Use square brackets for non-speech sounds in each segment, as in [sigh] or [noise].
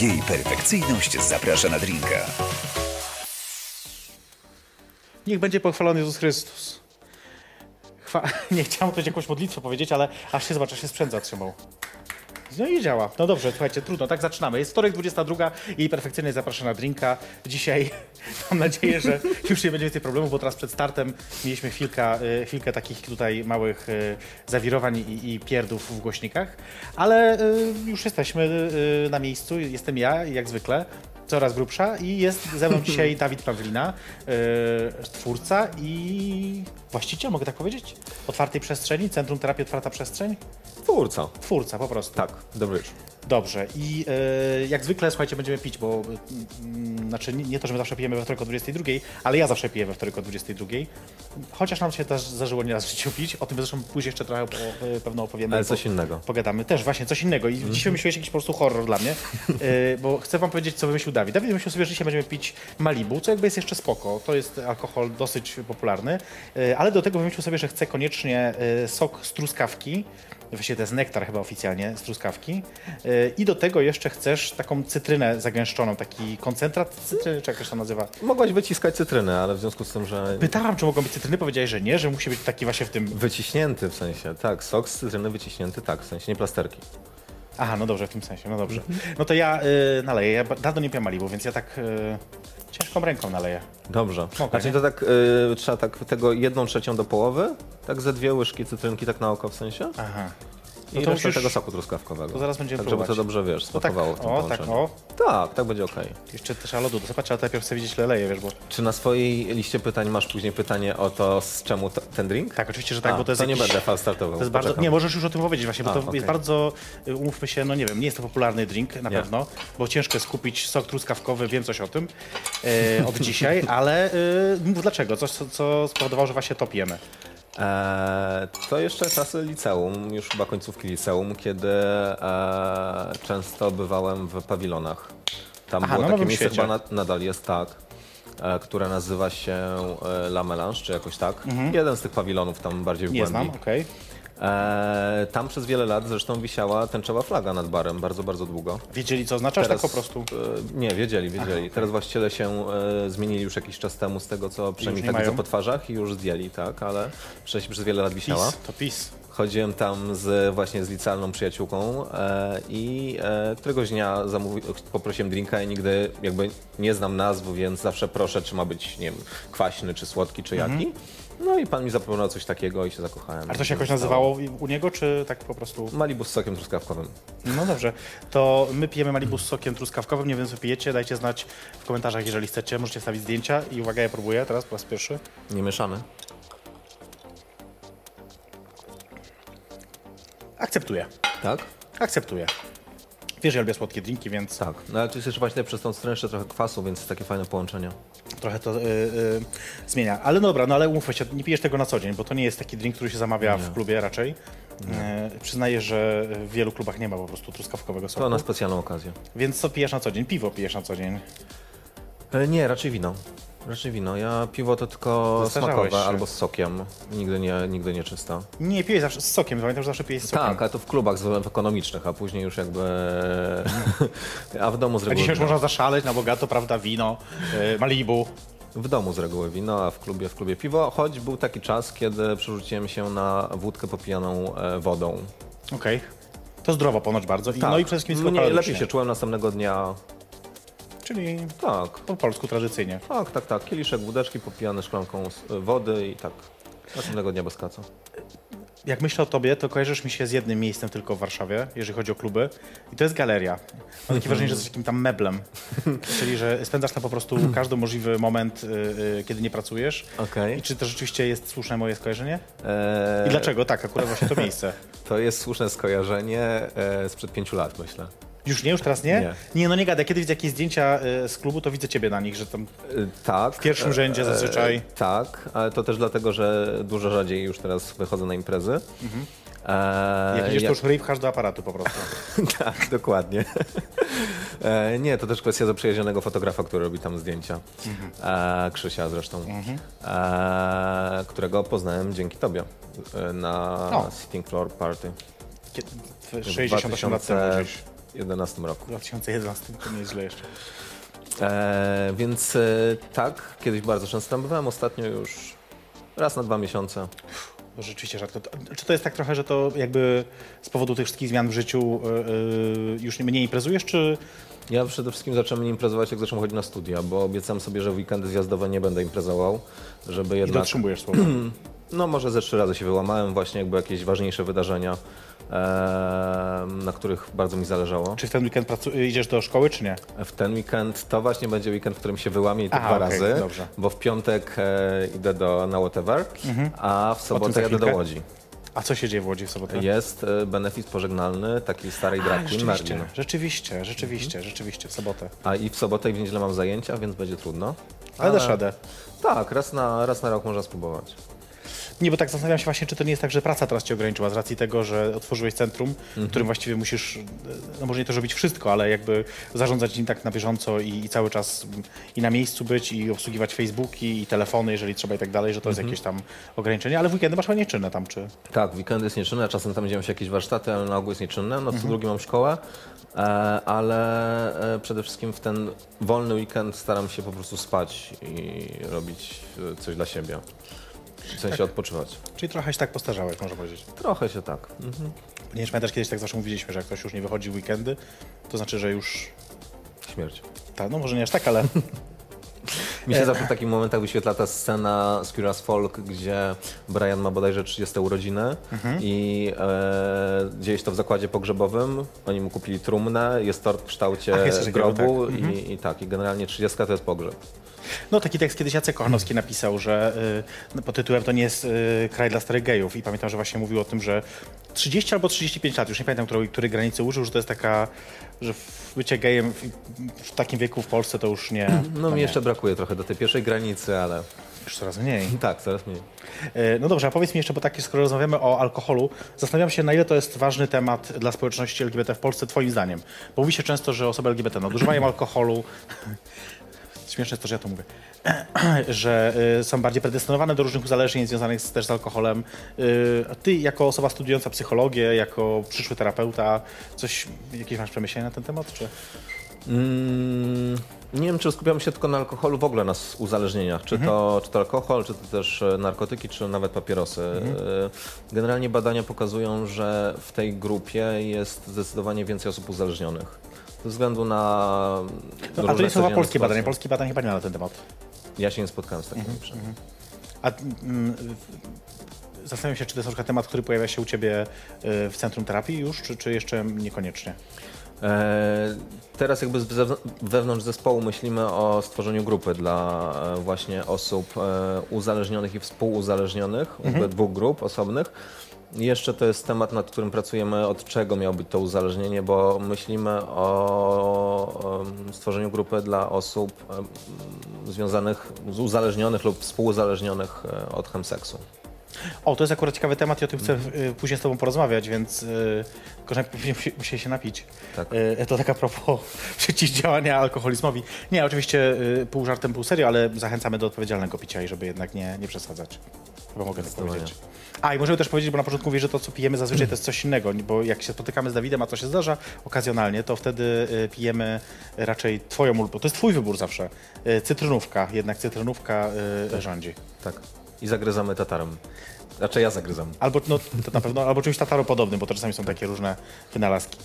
Jej perfekcyjność zaprasza na drinka. Niech będzie pochwalony Jezus Chrystus. Chwa... [laughs] Nie chciałem powiedzieć jakąś modlitwę powiedzieć, ale aż się zobacz, aż się sprzęt zatrzymał. No i działa. No dobrze, słuchajcie, trudno, tak zaczynamy. Jest wtorek 22 i perfekcyjnie zapraszam na drinka. Dzisiaj [laughs] mam nadzieję, że już nie będzie więcej problemów, bo teraz przed startem mieliśmy chwilkę, y, chwilkę takich tutaj małych y, zawirowań i, i pierdów w głośnikach, ale y, już jesteśmy na miejscu. Jestem ja, jak zwykle coraz grubsza i jest ze mną dzisiaj [laughs] Dawid Pawlina, yy, twórca i właściciel, mogę tak powiedzieć? Otwartej przestrzeni, Centrum Terapii Otwarta Przestrzeń? Twórca. Twórca po prostu. Tak, dobry wieczór. Dobrze i yy, jak zwykle, słuchajcie, będziemy pić, bo yy, znaczy nie, nie to, że my zawsze pijemy we wtorek o 22, ale ja zawsze piję we wtorek o 22. Chociaż nam się też zdarzyło nieraz w życiu pić, o tym zresztą później jeszcze trochę po, yy, pewno opowiemy. Ale coś innego. Pogadamy też właśnie coś innego i dzisiaj wymyśliłeś jakiś po prostu horror dla mnie, yy, bo chcę wam powiedzieć, co wymyślił Dawid. Dawid wymyślił sobie, że dzisiaj będziemy pić Malibu, co jakby jest jeszcze spoko. To jest alkohol dosyć popularny, ale do tego wymyślił sobie, że chce koniecznie sok z truskawki, właściwie to jest nektar chyba oficjalnie z truskawki yy, i do tego jeszcze chcesz taką cytrynę zagęszczoną, taki koncentrat cytryny, czy jak to się nazywa? Mogłaś wyciskać cytrynę, ale w związku z tym, że Pytałam, czy mogą być cytryny, powiedziałeś, że nie, że musi być taki właśnie w tym... wyciśnięty w sensie, tak, sok z cytryny wyciśnięty, tak, w sensie nie plasterki. Aha, no dobrze, w tym sensie, no dobrze. No to ja y, naleję, ja dawno nie piłem Malibu, więc ja tak y, ciężką ręką naleję. Dobrze. Okej. Znaczy to tak, y, trzeba tak tego jedną trzecią do połowy, tak ze dwie łyżki cytrynki tak na oko w sensie Aha. I No to resztę musisz- tego soku truskawkowego. to zaraz będziemy Tak, żeby to dobrze, wiesz, No tak, smakowało tym o, tak, o. Tak, tak będzie okej. Jeszcze trzeba lodu dosypać, ale najpierw chcę widzieć, ile leję, wiesz, bo... Czy na swojej liście pytań masz później pytanie o to, z czemu to, ten drink? Tak, oczywiście, że tak, A, bo to jest nie jakiś... będę fal startował. To jest bardzo... poczekam. Nie, możesz już o tym powiedzieć właśnie, bo A, to okej. jest bardzo, y, umówmy się, no nie wiem, nie jest to popularny drink na Nie. pewno, bo ciężko jest kupić sok truskawkowy, wiem coś o tym y, od dzisiaj, [laughs] ale y, mów dlaczego, coś, co, co spowodowało, że właśnie to Eee, to jeszcze czasy liceum, już chyba końcówki liceum, kiedy e, często bywałem w pawilonach. Tam Aha, było takie miejsce, Świecie. chyba na, nadal jest tak, e, które nazywa się e, La Melange, czy jakoś tak. Jeden z tych pawilonów tam bardziej w Mhm. Nie głębi. znam, okej. E, tam przez wiele lat zresztą wisiała tęczowa flaga nad barem, bardzo, bardzo długo. Wiedzieli, co oznacza, tak po prostu? E, nie, wiedzieli, wiedzieli. Teraz właściciele się e, zmienili już jakiś czas temu z tego, co przynajmniej nie tak widzę po twarzach i już zdjęli, tak, ale przez, przez wiele lat wisiała. PiS, to PiS. Chodziłem tam z, właśnie z licealną przyjaciółką e, i e, któregoś dnia zamówi, poprosiłem drinka i nigdy jakby nie znam nazw, więc zawsze proszę, czy ma być, nie wiem, kwaśny, czy słodki, czy jaki. No i pan mi zaproponował coś takiego i się zakochałem. A to się jakoś nazywało u niego, czy tak po prostu? Malibu z sokiem truskawkowym. No dobrze, to my pijemy Malibu z sokiem truskawkowym, nie wiem co pijecie, dajcie znać w komentarzach, jeżeli chcecie, możecie wstawić zdjęcia i uwaga, ja próbuję teraz po raz pierwszy. Nie mieszany. Akceptuję, Tak? akceptuję. Wiesz, ja lubię słodkie drinki, więc Tak. No ale to jest jeszcze właśnie przez tą stronę jeszcze trochę kwasu, więc takie fajne połączenie. trochę to y, y, zmienia. Ale no dobra, no ale umówmy się, nie pijesz tego na co dzień, bo to nie jest taki drink, który się zamawia w klubie raczej. E, przyznaję, że w wielu klubach nie ma po prostu truskawkowego soku. To na specjalną okazję. Więc co pijesz na co dzień? Piwo pijesz na co dzień. E, nie, raczej wino. Raczej wino. Ja piwo to tylko smakowe się. albo z sokiem. Nigdy nie, nigdy nie czysto. Nie, pijesz zawsze z sokiem, pamiętam, że zawsze pijesz z sokiem. Tak, ale to w klubach z- ekonomicznych, a później już jakby... [laughs] a w domu z A reguły dzisiaj już można zaszaleć na bogato, prawda, wino, y, Malibu. W domu z reguły wino, a w klubie w klubie piwo. Choć był taki czas, kiedy przerzuciłem się na wódkę popijaną e, wodą. Okej. To zdrowo ponoć bardzo. I, No i przede wszystkim Mniej, lepiej się czułem następnego dnia. Czyli Tak, po polsku tradycyjnie. tak, tak, tak. Kieliszek wódeczki popijany szklanką wody i tak. Następnego dnia bez kaca. Jak myślę o tobie, to kojarzysz mi się z jednym miejscem tylko w Warszawie, jeżeli chodzi o kluby. I to jest galeria. Mam takie wrażenie, że jesteś takim tam meblem. [laughs] Czyli, że spędzasz tam po prostu każdy możliwy moment, y, y, kiedy nie pracujesz. Okej. I czy to rzeczywiście jest słuszne moje skojarzenie? Eee, I dlaczego? Tak, akurat właśnie to miejsce. [laughs] To jest słuszne skojarzenie e, sprzed pięciu lat, myślę. Już nie? Już teraz nie? Nie. Nie, no nie gadaj. Kiedy widzę jakieś zdjęcia y, z klubu, to widzę ciebie na nich, że tam... E, Tak. W pierwszym rzędzie zazwyczaj. tak, ale to też dlatego, że dużo rzadziej już teraz wychodzę na imprezy. E, Jak idziesz, ja- to już ryj w każdy aparatu po prostu. [laughs] tak, dokładnie. E, nie, to też kwestia zaprzyjaźnionego fotografa, który robi tam zdjęcia. E, Krzysia zresztą. E, którego poznałem dzięki tobie e, na O. Sitting Floor Party. Kiedy, w w 68 lat temu gdzieś. 2011 roku. W 2011 to nie jest źle jeszcze. E, więc e, tak, kiedyś bardzo często tam bywałem, ostatnio już raz na dwa miesiące. Bo rzeczywiście rzadko. Czy to jest tak trochę, że to jakby z powodu tych wszystkich zmian w życiu y, y, już nie- mniej imprezujesz, czy Ja przede wszystkim zacząłem imprezować, jak zacząłem chodzić na studia, bo obiecałem sobie, że w weekendy zjazdowe nie będę imprezował, żeby i jednak... dotrzymujesz słowa? [clears throat] No może ze trzy razy się wyłamałem, właśnie jakby jakieś ważniejsze wydarzenia, e, na których bardzo mi zależało. czy w ten weekend pracu- idziesz do szkoły, czy nie? W ten weekend to właśnie będzie weekend, w którym się wyłamię i to Aha, dwa okej, razy, dobrze. bo w piątek e, idę do, na whatever, a w sobotę jadę do. Łodzi. A co się dzieje w Łodzi w sobotę? Jest e, benefit pożegnalny takiej starej drag queen rzeczywiście, rzeczywiście, rzeczywiście, rzeczywiście, w sobotę. A i w sobotę i w niedzielę mam zajęcia, więc będzie trudno. Ale dasz radę. Tak, raz na, raz na rok można spróbować. Nie, bo tak zastanawiam się właśnie, czy to nie jest tak, że praca teraz cię ograniczyła z racji tego, że otworzyłeś centrum, w którym właściwie musisz, no może nie to robić wszystko, ale jakby zarządzać nim tak na bieżąco i, i cały czas i na miejscu być i obsługiwać Facebooki i telefony, jeżeli trzeba i tak dalej, że to jest jakieś tam ograniczenie, ale w weekendy masz chyba nieczynne tam, czy... Tak, weekend jest nieczynny, a czasem tam dzieją się jakieś warsztaty, ale na ogół jest nieczynne. No co drugi mam szkołę, e, ale e, przede wszystkim w ten wolny weekend staram się po prostu spać i robić e, coś dla siebie. W sensie odpoczywać. Czyli trochę się tak postarzałeś, można powiedzieć. Trochę się tak. Mhm. Czy pamiętasz, kiedyś tak zawsze mówiliśmy, że jak ktoś już nie wychodzi w weekendy, to znaczy, że już... Śmierć. Tak, no może nie aż tak, ale... [laughs] Mi się zawsze w takich momentach wyświetla ta scena z Curious Folk, gdzie Brian ma bodajże 30 urodziny i e, dzieje się to w zakładzie pogrzebowym. Oni mu kupili trumnę, jest tort w kształcie Ach, grobu tak. i, i tak, i generalnie 30 to jest pogrzeb. No taki tekst kiedyś Jacek Kochanowski napisał, że y, no, pod tytułem to nie jest y, kraj dla starych gejów i pamiętam, że właśnie mówił o tym, że 30 albo 35 lat, już nie pamiętam, której, której granicy użył, że to jest taka, że bycie gejem w, w takim wieku w Polsce to już nie, [clears throat] No mi jeszcze brakuje trochę do tej pierwszej granicy, ale już coraz mniej. [laughs] tak, coraz mniej. E, No dobrze, a powiedz mi jeszcze, bo tak, skoro rozmawiamy o alkoholu, zastanawiam się, na ile to jest ważny temat dla społeczności LGBT w Polsce, twoim zdaniem. Bo mówi się często, że osoby LGBT nadużywają alkoholu. [laughs] Śmieszne jest to, że ja to mówię. [clears throat] że y, są bardziej predestynowane do różnych uzależnień związanych z, też z alkoholem. Y, a ty, jako osoba studiująca psychologię, jako przyszły terapeuta, coś, jakieś masz przemyślenia na ten temat? Czy? Mm, nie wiem, czy skupiamy się tylko na alkoholu, w ogóle na uzależnieniach. Czy, to, czy to alkohol, czy to też e, narkotyki, czy nawet papierosy. E, Generalnie badania pokazują, że w tej grupie jest zdecydowanie więcej osób uzależnionych. Ze względu na. No, a to są chyba polskie badania. sytuacje. Polskie badań chyba nie ma na ten temat. Ja się nie spotkałem z takim mm A mm, zastanawiam się, czy to jest na przykład temat, który pojawia się u ciebie y, w centrum terapii już, czy, czy jeszcze niekoniecznie? E, Teraz jakby wewnątrz zespołu myślimy o stworzeniu grupy dla e, właśnie osób e, uzależnionych i współuzależnionych, jakby dwóch grup osobnych. Jeszcze to jest temat, nad którym pracujemy, od czego miało być to uzależnienie, bo myślimy o stworzeniu grupy dla osób związanych, uzależnionych lub współuzależnionych e, od chemseksu. O, to jest akurat ciekawy temat i o tym chcę y, później z Tobą porozmawiać, więc y, tylko najpierw musi- się napić. Tak. Y, to tak a propos [laughs] przeciwdziałania alkoholizmowi. Nie, oczywiście y, pół żartem, pół serio, ale zachęcamy do odpowiedzialnego picia i żeby jednak nie, nie przesadzać. Chyba mogę tak powiedzieć. A i możemy też powiedzieć, bo na początku mówię, że to co pijemy zazwyczaj to jest coś innego, bo jak się spotykamy z Dawidem, a to się zdarza okazjonalnie, to wtedy y, pijemy raczej twoją ulubioną, to jest twój wybór zawsze, cytrynówka, jednak cytrynówka y, rządzi. Tak. I zagryzamy tatarem. Raczej ja zagryzam. Albo no, to na pewno, albo czymś tataropodobnym, bo to czasami są takie różne wynalazki.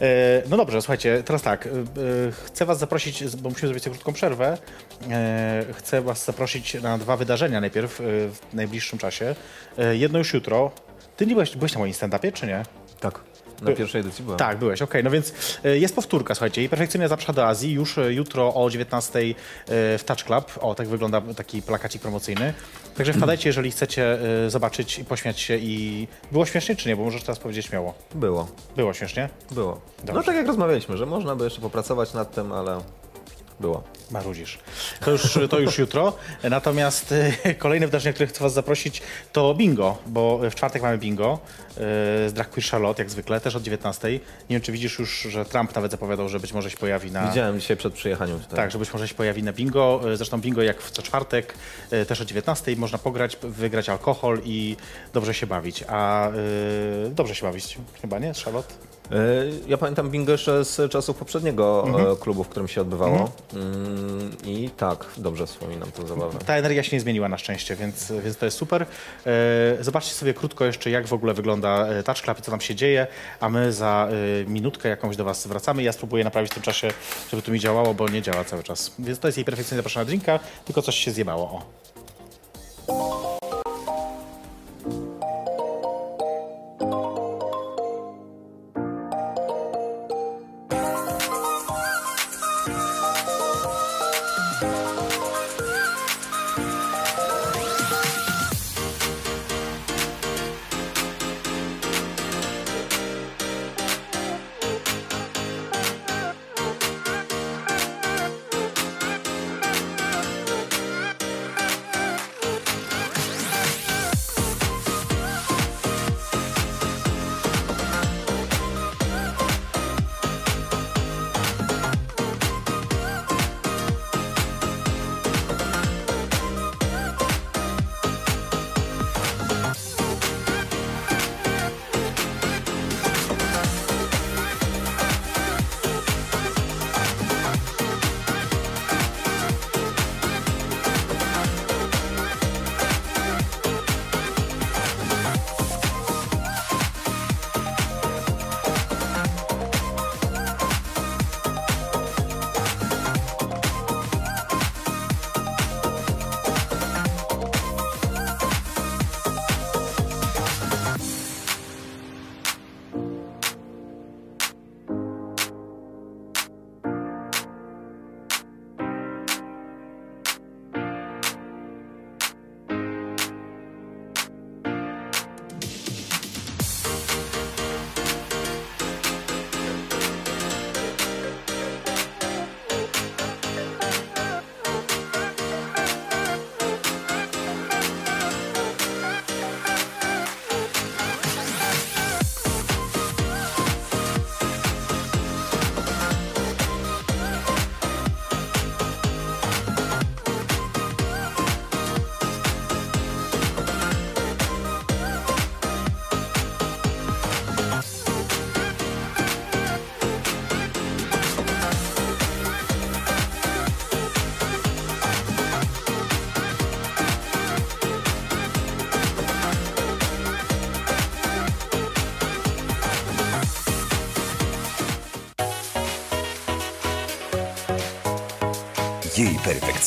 E, no dobrze, słuchajcie, teraz tak. E, e, chcę Was zaprosić, bo musimy zrobić sobie krótką przerwę. E, chcę Was zaprosić na dwa wydarzenia najpierw e, w najbliższym czasie. E, jedno już jutro. Ty nie byłeś, byłeś na moim stand-upie, czy nie? Tak. Na pierwszej edycji byłem. Tak, byłeś, okej. No więc e, jest powtórka, słuchajcie. I perfekcyjnie zaprasza do Azji już e, jutro o 19 e, w Touch Club. O, tak wygląda taki plakacik promocyjny. Także wpadajcie, jeżeli chcecie zobaczyć i pośmiać się i... Było śmiesznie, czy nie? Bo możesz teraz powiedzieć śmiało. Było. Było śmiesznie? Było. Dobrze. No tak jak rozmawialiśmy, że można by jeszcze popracować nad tym, ale było. Marudzisz. To już, to już jutro. Natomiast e, kolejne wydarzenie, które chcę Was zaprosić, to bingo, bo w czwartek mamy bingo e, z Drag Queen Charlotte, jak zwykle, też od 19. Nie wiem, czy widzisz już, że Trump nawet zapowiadał, że być może się pojawi na... Widziałem dzisiaj przed przyjechaniem tutaj. Tak, że być może się pojawi na bingo. E, Zresztą bingo jak w co czwartek, też o 19. Można pograć, wygrać alkohol i dobrze się bawić. A dobrze się bawić chyba, nie? Charlotte? E, Ja pamiętam bingo jeszcze z czasów poprzedniego e, klubu, w którym się odbywało. Mm, I tak, dobrze wspominam tę zabawę. Ta energia się nie zmieniła na szczęście, więc, więc to jest super. E, Zobaczcie sobie krótko jeszcze, jak w ogóle wygląda Touch Club i co tam się dzieje, a my za minutkę jakąś do Was wracamy. Ja spróbuję naprawić w tym czasie, żeby tu mi działało, bo nie działa cały czas. Więc to jest jej perfekcyjnie zapraszana drinka, tylko coś się zjebało. O.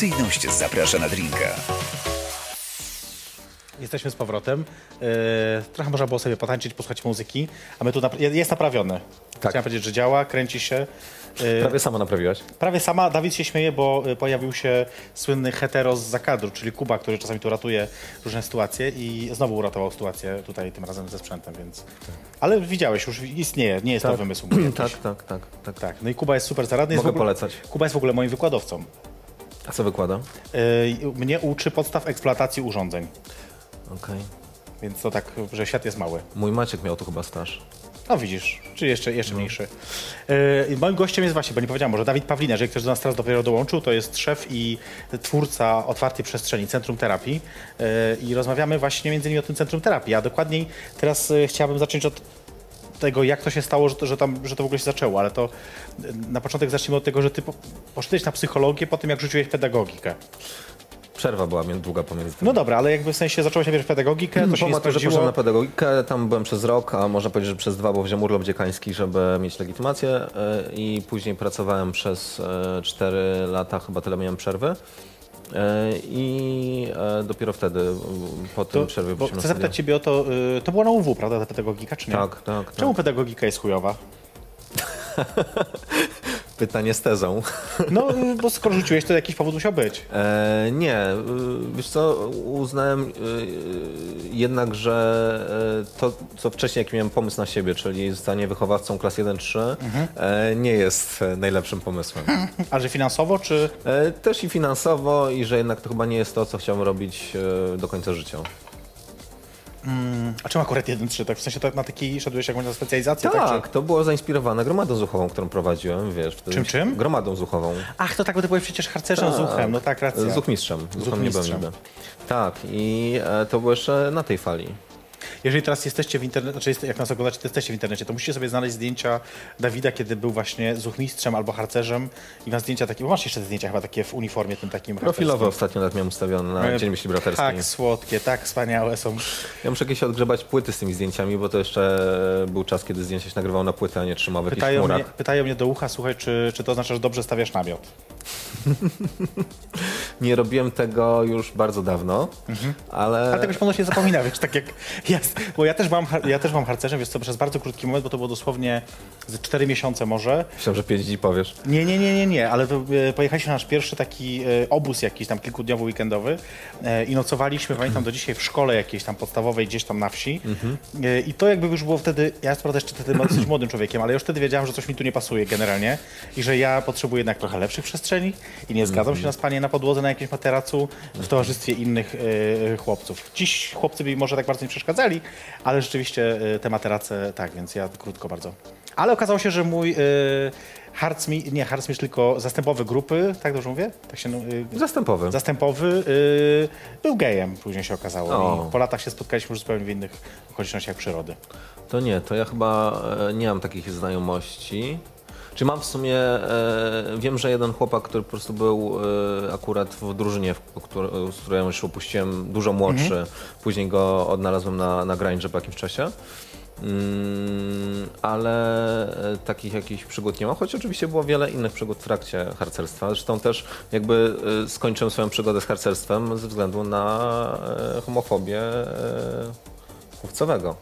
Jej perfekcyjność zaprasza na drinka. Jesteśmy z powrotem. E, trochę można było sobie potańczyć, posłuchać muzyki, a my tu nap- jest naprawiony. Tak. Chciałem powiedzieć, że działa, kręci się. E, Prawie sama naprawiłaś. Prawie sama, Dawid się śmieje, bo y, pojawił się słynny hetero z zakadru, czyli Kuba, który czasami tu ratuje różne sytuacje i znowu uratował sytuację tutaj tym razem ze sprzętem, więc... Ale widziałeś, już istnieje, nie jest to wymysł. [clears throat] Tak, tak, tak, tak. Tak, no i Kuba jest super zaradny. Mogę ogóle, polecać. Kuba jest w ogóle moim wykładowcą. A co wykłada? Y, mnie uczy podstaw eksploatacji urządzeń, Okej. więc to tak, że świat jest mały. Mój Maciek miał tu chyba staż. No widzisz, czy jeszcze, jeszcze mniejszy. Yy, moim gościem jest właśnie, bo nie powiedziałem, może Dawid Pawlina, jeżeli ktoś do nas teraz dopiero dołączył, to jest szef i twórca Otwartej Przestrzeni, Centrum Terapii yy, i rozmawiamy właśnie między innymi o tym Centrum Terapii, a dokładniej teraz yy, chciałabym zacząć od tego, jak to się stało, że to, że, tam, że to w ogóle się zaczęło, ale to yy, na początek zacznijmy od tego, że ty po, poszedłeś na psychologię po tym, jak rzuciłeś pedagogikę. Przerwa była długa pomiędzy. No dobra, ale jakby w sensie zacząłeś najpierw pedagogikę, to się Po nie maturze sprawdziło. poszedłem na pedagogikę, tam byłem przez rok, a można powiedzieć, że przez dwa, bo wziąłem urlop dziekański, żeby mieć legitymację e, i później pracowałem przez e, cztery lata, chyba tyle miałem przerwy. E, I e, dopiero wtedy, po tym To, przerwie bo chcę zapytać ciebie o to, yy, to była na UW, prawda, ta pedagogika, czy nie? Tak, tak, tak. Czemu pedagogika jest chujowa? [laughs] Pytanie z tezą. No, bo skoro rzuciłeś, to jakiś powód musiał być. E, nie, y, wiesz co, uznałem y, jednak, że e, to, co wcześniej, jaki miałem pomysł na siebie, czyli zostanie wychowawcą klas 1-3, e, nie jest e, najlepszym pomysłem. [laughs] A że finansowo, czy... E, też i finansowo, i że jednak to chyba nie jest to, co chciałem robić e, do końca życia. A czemu akurat 1-3? Tak w sensie tak na taki szedłeś jakąś na specjalizację? Tak, czy... to było zainspirowane gromadą zuchową, którą prowadziłem, wiesz. Czym, czym? Gromadą zuchową. Ach, to tak, bo ty byłeś przecież harcerzem z uchem, no tak, racja. Zuchmistrzem. Zuchem nie byłem nigdy. Tak, i e, to było jeszcze na tej fali. Jeżeli teraz jesteście w internecie, znaczy jak nas oglądacie, to jesteście w internecie, to musicie sobie znaleźć zdjęcia Dawida, kiedy był właśnie zuchmistrzem albo harcerzem i ma zdjęcia takie, bo masz jeszcze te zdjęcia chyba takie w uniformie tym takim Profilowe ostatnio nawet miałem ustawione na E, Dzień Myśli Braterskiej. Tak słodkie, tak wspaniałe są. Ja muszę jakieś odgrzebać płyty z tymi zdjęciami, bo to jeszcze był czas, kiedy zdjęcia się nagrywało na płytę, a nie trzymał w jakichś Pytają mnie, pytają mnie do ucha, słuchaj, czy, czy to oznacza, że dobrze stawiasz namiot? [laughs] Nie robiłem tego już bardzo dawno, ale... Ale tegoś pewno się zapomina, wiesz, tak jak ja, bo ja też byłam, ja też byłam harcerzem, wiesz co, przez bardzo krótki moment, bo to było dosłownie ze 4 miesiące może. Myślałem, że pięć dni powiesz. Nie, nie, nie, nie, nie, ale to, e, pojechaliśmy na nasz pierwszy taki e, obóz jakiś tam kilkudniowy, weekendowy e, i nocowaliśmy, pamiętam do dzisiaj, w szkole jakiejś tam podstawowej, gdzieś tam na wsi. E, I to jakby już było wtedy, ja prawda jeszcze wtedy dosyć młodym człowiekiem, ale już wtedy wiedziałem, że coś mi tu nie pasuje generalnie i że ja potrzebuję jednak trochę lepszych przestrzeni i nie zgadzam się na spanie na podłodze na jakimś materacu w towarzystwie innych e, chłopców. Dziś chłopcy by mi może tak bardzo nie przeszkadzali, ale rzeczywiście e, te materace, tak, więc ja krótko bardzo. Ale okazało się, że mój e, harcmi, nie harcmistrz, tylko zastępowy grupy, tak dobrze mówię? Tak się, no, e, Zastępowy. zastępowy e, był gejem, później się okazało. O. I po latach się spotkaliśmy już zupełnie w innych okolicznościach przyrody. To nie, to ja chyba e, nie mam takich znajomości. Czy mam w sumie, e, wiem, że jeden chłopak, który po prostu był e, akurat w drużynie, w, któr- z którą już opuściłem, dużo młodszy, później go odnalazłem na, na grindrze po jakimś czasie. Mm, ale e, takich jakichś przygód nie mam, choć oczywiście było wiele innych przygód w trakcie harcerstwa. Zresztą też jakby e, skończyłem swoją przygodę z harcerstwem ze względu na e, homofobię chłopcowego.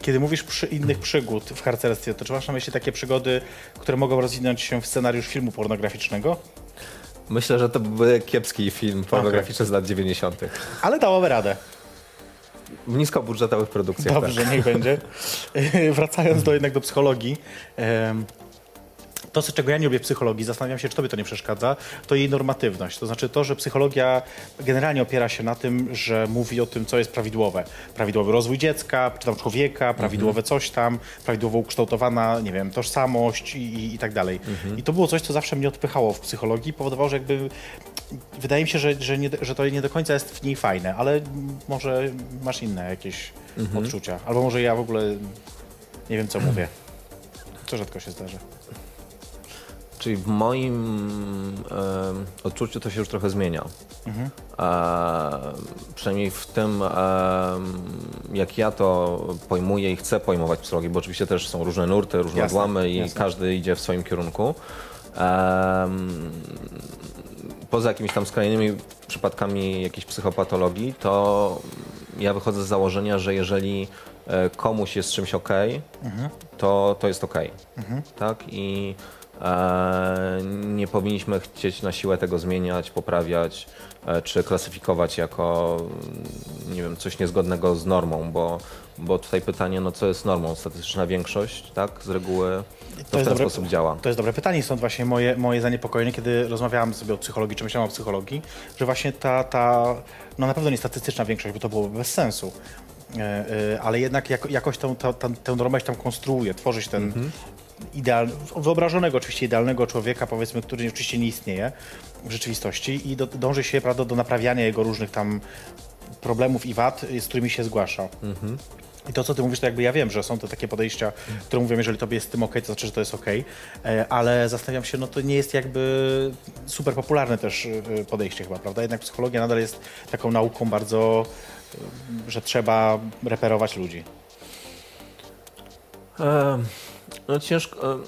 Kiedy mówisz przy innych przygód w harcerstwie, to czy masz na myśli takie przygody, które mogą rozwinąć się w scenariusz filmu pornograficznego? Myślę, że to byłby kiepski film pornograficzny z lat 90. Ale dałoby radę. W niskobudżetowych produkcjach. Dobrze, niech będzie. [laughs] Wracając do, jednak do psychologii. To, czego ja nie lubię psychologii, zastanawiam się, czy tobie to nie przeszkadza, to jej normatywność. To znaczy to, że psychologia generalnie opiera się na tym, że mówi o tym, co jest prawidłowe. Prawidłowy rozwój dziecka, czy tam człowieka, prawidłowe coś tam, prawidłowo ukształtowana, nie wiem, tożsamość i, i, i tak dalej. I to było coś, co zawsze mnie odpychało w psychologii, powodowało, że jakby wydaje mi się, że, że, nie, że to nie do końca jest w niej fajne, ale może masz inne jakieś odczucia. Albo może ja w ogóle nie wiem, co mówię. To rzadko się zdarza. Czyli w moim em, odczuciu to się już trochę zmienia. E, przynajmniej w tym, em, jak ja to pojmuję i chcę pojmować psychologię, bo oczywiście też są różne nurty, różne Jasne, odłamy i jasne. każdy idzie w swoim kierunku. Poza jakimiś tam skrajnymi przypadkami jakiejś psychopatologii, to ja wychodzę z założenia, że jeżeli e, komuś jest czymś ok, to, to jest ok. Tak? I e, nie powinniśmy chcieć na siłę tego zmieniać, poprawiać, e, czy klasyfikować jako mm, nie wiem, coś niezgodnego z normą, bo, bo tutaj pytanie, no co jest normą? Statystyczna większość, tak? Z reguły to, w ten sposób działa. To jest dobre pytanie, stąd właśnie moje, moje zaniepokojenie, kiedy rozmawiałam sobie o psychologii, czy myślałam o psychologii, że właśnie ta, ta no na pewno nie statystyczna większość, bo to byłoby bez sensu, e, e, ale jednak jako, jakoś tą, tą, tą, tę normę się tam konstruuje, tworzy się ten Mhm. Idealny, wyobrażonego oczywiście idealnego człowieka, powiedzmy, który oczywiście nie istnieje w rzeczywistości i do, dąży się prawda, do naprawiania jego różnych tam problemów i wad, z którymi się zgłasza. I to, co ty mówisz, to jakby ja wiem, że są to takie podejścia, które mówią, jeżeli tobie jest z tym ok, to znaczy, że to jest ok, ale zastanawiam się, no to nie jest jakby super popularne też e, podejście chyba, prawda? Jednak psychologia nadal jest taką nauką bardzo, e, że trzeba reperować ludzi. E, No ciężko. e,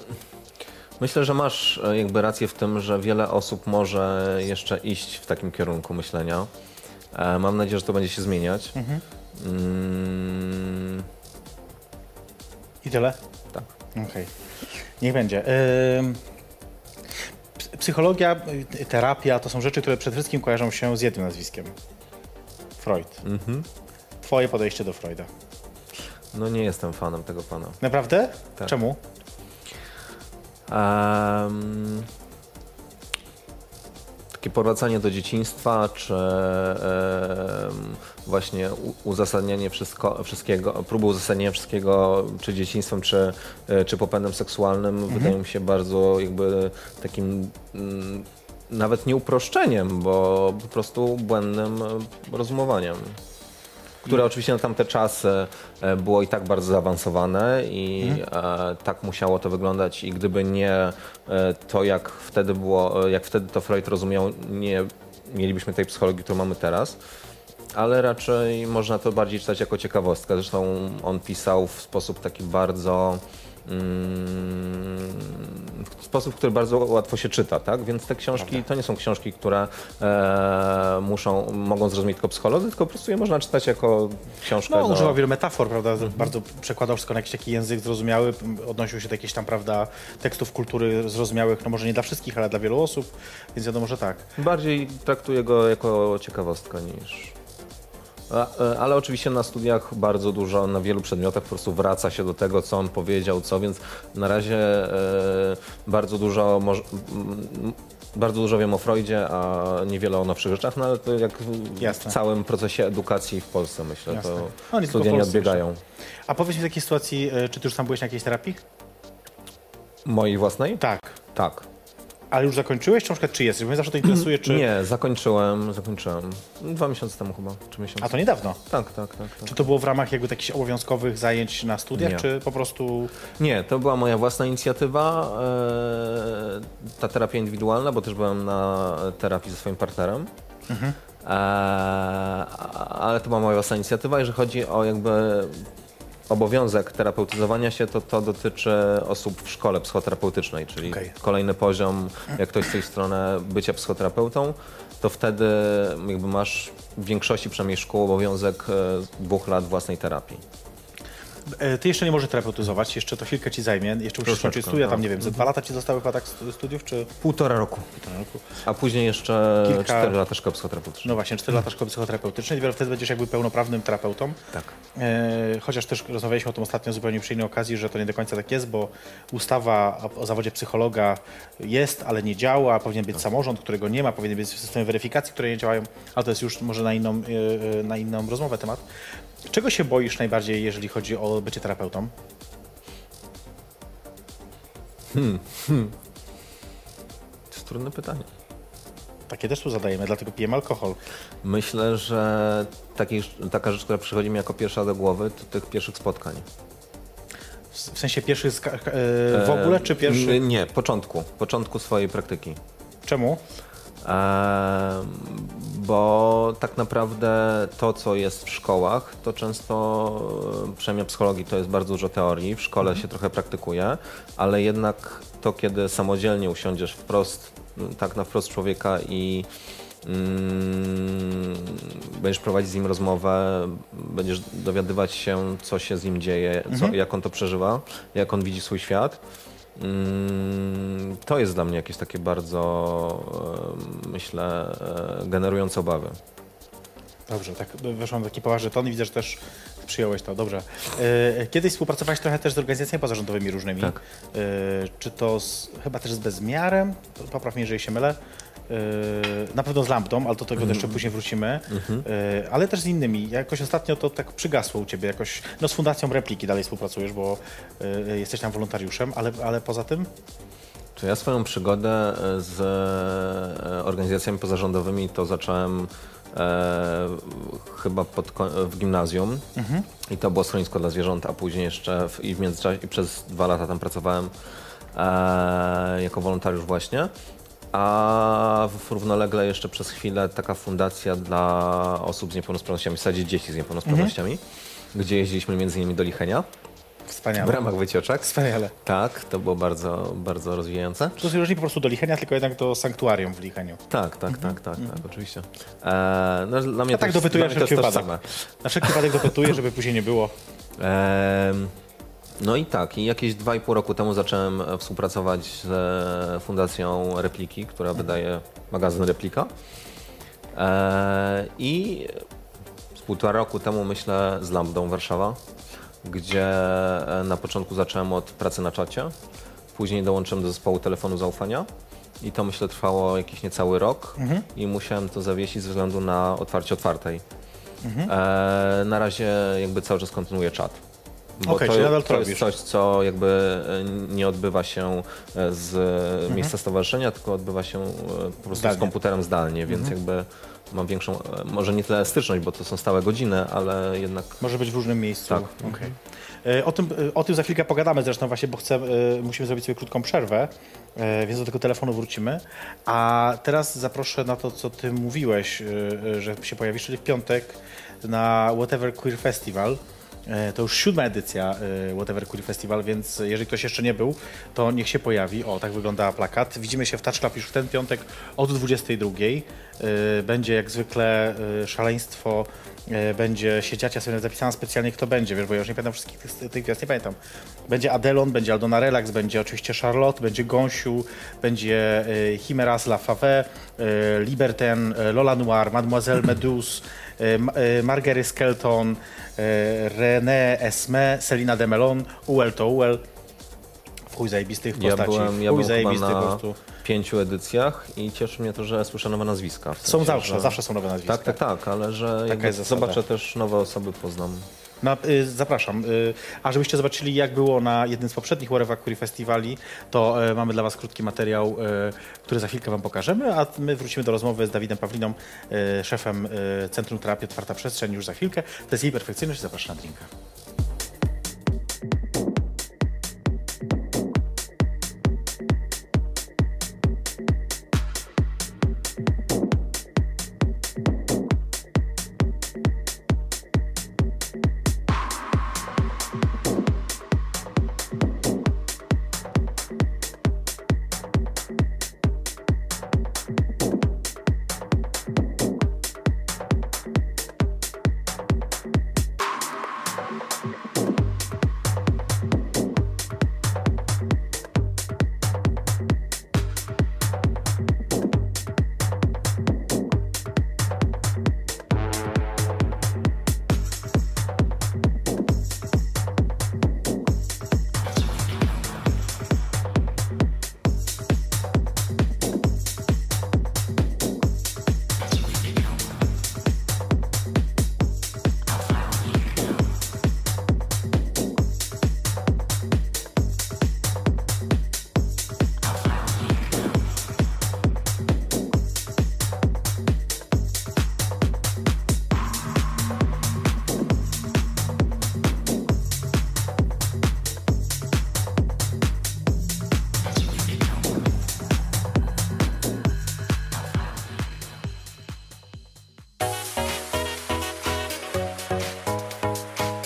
Myślę, że masz e, jakby rację w tym, że wiele osób może jeszcze iść w takim kierunku myślenia. E, Mam nadzieję, że to będzie się zmieniać. Mm, I tyle? tak. Okej. Niech będzie. Psychologia, y, terapia to są rzeczy, które przede wszystkim kojarzą się z jednym nazwiskiem. Freud. Twoje podejście do Freuda. No nie jestem fanem tego pana. Naprawdę? Tak. Czemu? Em, takie powracanie do dzieciństwa, czy em, właśnie uzasadnianie wszystko, wszystkiego, próby uzasadnienia wszystkiego, czy dzieciństwem, czy, e, czy popędem seksualnym, wydają mi się bardzo jakby takim mm, nawet nie uproszczeniem, bo po prostu błędnym rozumowaniem. Które oczywiście na tamte czasy e, było i tak bardzo zaawansowane i e, tak musiało to wyglądać i gdyby nie e, to, jak wtedy było, jak wtedy to Freud rozumiał, nie mielibyśmy tej psychologii, którą mamy teraz. Ale raczej można to bardziej czytać jako ciekawostkę. Zresztą on pisał w sposób taki bardzo w sposób, który bardzo łatwo się czyta, tak? Więc te książki to nie są książki, które e, muszą, mogą zrozumieć tylko psycholodzy, tylko po prostu je można czytać jako książkę. No, do... używał wielu metafor, prawda? Mhm. Bardzo przekładał wszystko na jakiś taki język zrozumiały, odnosił się do jakichś tam, prawda, tekstów kultury zrozumiałych, no może nie dla wszystkich, ale dla wielu osób, więc wiadomo, że tak. Bardziej traktuję go jako ciekawostkę niż. E, Ale oczywiście na studiach bardzo dużo, na wielu przedmiotach po prostu wraca się do tego, co on powiedział, co, więc na razie e, bardzo dużo bardzo dużo wiem o Freudzie, a niewiele o nowszych rzeczach, no ale to jak w Jasne. całym procesie edukacji w Polsce myślę, Jasne. to No, tylko studia w nie odbiegają. A powiedz mi w takiej sytuacji, e, czy ty już sam byłeś na jakiejś terapii? Mojej własnej? Tak. Tak. Ale już zakończyłeś, czy na przykład czy jesteś? Bo mnie zawsze to interesuje, czy... Nie, zakończyłem, zakończyłem. Dwa miesiące temu chyba, czy miesiąc. A to niedawno. Tak, tak, tak. tak. Czy to było w ramach jakby takich obowiązkowych zajęć na studiach, Nie. czy po prostu... Nie, to była moja własna inicjatywa, e, ta terapia indywidualna, bo też byłem na terapii ze swoim partnerem. E, ale to była moja własna inicjatywa. Jeżeli chodzi o jakby obowiązek terapeutyzowania się, to to dotyczy osób w szkole psychoterapeutycznej, czyli Okej. kolejny poziom, jak ktoś iść w stronę bycia psychoterapeutą, to wtedy jakby masz w większości przynajmniej szkół obowiązek e, dwóch lat własnej terapii. E, Ty jeszcze nie możesz terapeutyzować, jeszcze to chwilkę ci zajmie, jeszcze musisz skończyć studia, tam no. nie wiem, ze dwa lata ci zostały chyba tak stu- studiów, czy Półtora roku. półtora roku? A później jeszcze Kilka- cztery lata szkoły psychoterapeutycznej. No właśnie, 4 lata szkoły psychoterapeutycznej, dopiero wtedy będziesz jakby pełnoprawnym terapeutą. Tak. E, chociaż też rozmawialiśmy o tym ostatnio zupełnie przy innej okazji, że to nie do końca tak jest, bo ustawa o, zawodzie psychologa jest, ale nie działa, powinien być samorząd, którego nie ma, powinien być systemy weryfikacji, które nie działają, ale to jest już może na inną, e, e, na inną rozmowę temat. Czego się boisz najbardziej, jeżeli chodzi o bycie terapeutą? To jest trudne pytanie. Takie też tu zadajemy, dlatego pijemy alkohol. Myślę, że taki, taka rzecz, która przychodzi mi jako pierwsza do głowy, to tych pierwszych spotkań. W sensie pierwszy ska- e, w ogóle, czy pierwszy? Nie, nie, początku. Początku swojej praktyki. Czemu? Bo tak naprawdę to, co jest w szkołach, to często, e, przynajmniej w psychologii, to jest bardzo dużo teorii, w szkole się trochę praktykuje, ale jednak to, kiedy samodzielnie usiądziesz wprost, tak na wprost człowieka i mm, będziesz prowadzić z nim rozmowę, będziesz dowiadywać się, co się z nim dzieje, co, jak on to przeżywa, jak on widzi swój świat. Mm, To jest dla mnie jakieś takie bardzo, myślę, e, generujące obawy. Dobrze, tak weszłam w taki poważny ton i widzę, że też przyjąłeś to. Dobrze. E, Kiedyś współpracowałeś trochę też z organizacjami pozarządowymi różnymi. Tak. E, Czy to z, chyba też z Bezmiarem? Popraw mnie, jeżeli się mylę. E, Na pewno z Lambdą, ale do tego jeszcze później wrócimy. E, Ale też z innymi. Jakoś ostatnio to tak przygasło u Ciebie. Jakoś, no z Fundacją Repliki dalej współpracujesz, bo e, jesteś tam wolontariuszem, ale, ale poza tym? Czy ja swoją przygodę z organizacjami pozarządowymi to zacząłem e, chyba pod, w gimnazjum i to było schronisko dla zwierząt, a później jeszcze w, i w międzyczasie i przez dwa lata tam pracowałem e, jako wolontariusz właśnie. A w- równolegle jeszcze przez chwilę taka fundacja dla osób z niepełnosprawnościami, w zasadzie dzieci z niepełnosprawnościami, gdzie jeździliśmy między innymi do Lichenia w Wspaniale. ramach wycieczek. Wspaniale. Tak, to było bardzo, bardzo rozwijające. To już nie po prostu do Lichenia, tylko jednak do sanktuarium w Licheniu. Tak, tak, tak, tak, tak, oczywiście. E, no, dla mnie Ja tak dopytuję to wszelki wypadek. Na wszelki wypadek dopytuję, żeby później nie było. Em, No i tak, i jakieś 2,5 roku temu zacząłem e, współpracować z e, Fundacją Repliki, która wydaje magazyn Replika. E, I z półtora roku temu myślę z Lambdą Warszawa, gdzie na początku zacząłem od pracy na czacie, później dołączyłem do zespołu telefonu zaufania i to myślę trwało jakiś niecały rok i musiałem to zawiesić ze względu na otwarcie otwartej. E, na razie jakby cały czas kontynuuję czat. Bo Okej, to, nadal to to jest coś, co jakby e, nie odbywa się e, z miejsca stowarzyszenia, tylko odbywa się e, po prostu Zdalnie. z komputerem zdalnie, więc jakby mam większą, może nie tyle styczność, bo to są stałe godziny, ale jednak Może być w różnym miejscu. Tak. E, O, tym, o tym za chwilkę pogadamy zresztą właśnie, bo chcę, musimy zrobić sobie krótką przerwę, więc do tego telefonu wrócimy. A teraz zaproszę na to, co ty mówiłeś, że się pojawisz, czyli w piątek na Whatever Queer Festival. E, To już siódma edycja e, Whatever Queer Festival, więc jeżeli ktoś jeszcze nie był, to niech się pojawi. O, tak wygląda plakat. Widzimy się w Touch Club już w ten piątek od 22. E, Będzie jak zwykle szaleństwo, będzie się dziać, ja sobie zapisałam specjalnie kto będzie, wiesz, bo ja już nie pamiętam wszystkich tych, tych gwiazd, nie pamiętam. Będzie Adelon, będzie Aldona Relax, będzie oczywiście Charlotte, będzie Gąsiu, będzie Chimeras La Fave, Liberten, Lola Noir, Mademoiselle Meduse, Margery Skelton, e, René Esme, Selina de Melon, Uel to Uel. W chuj zajebistych ja postaci. byłem, ja byłem zajebistych po na prostu. pięciu edycjach i cieszy mnie to, że słyszę nowe nazwiska. W Są sensie, zawsze, że... zawsze są nowe nazwiska. Tak, tak, tak, ale że zobaczę też nowe osoby, poznam. No, y, zapraszam. Y, a żebyście zobaczyli, jak było na jednym z poprzednich Whatever Queer Festiwali, to y, mamy dla Was krótki materiał, y, który za chwilkę Wam pokażemy, a my wrócimy do rozmowy z Dawidem Pawliną, y, szefem Centrum Terapii Otwarta Przestrzeń już za chwilkę. To jest jej perfekcyjność, zapraszam na drinka.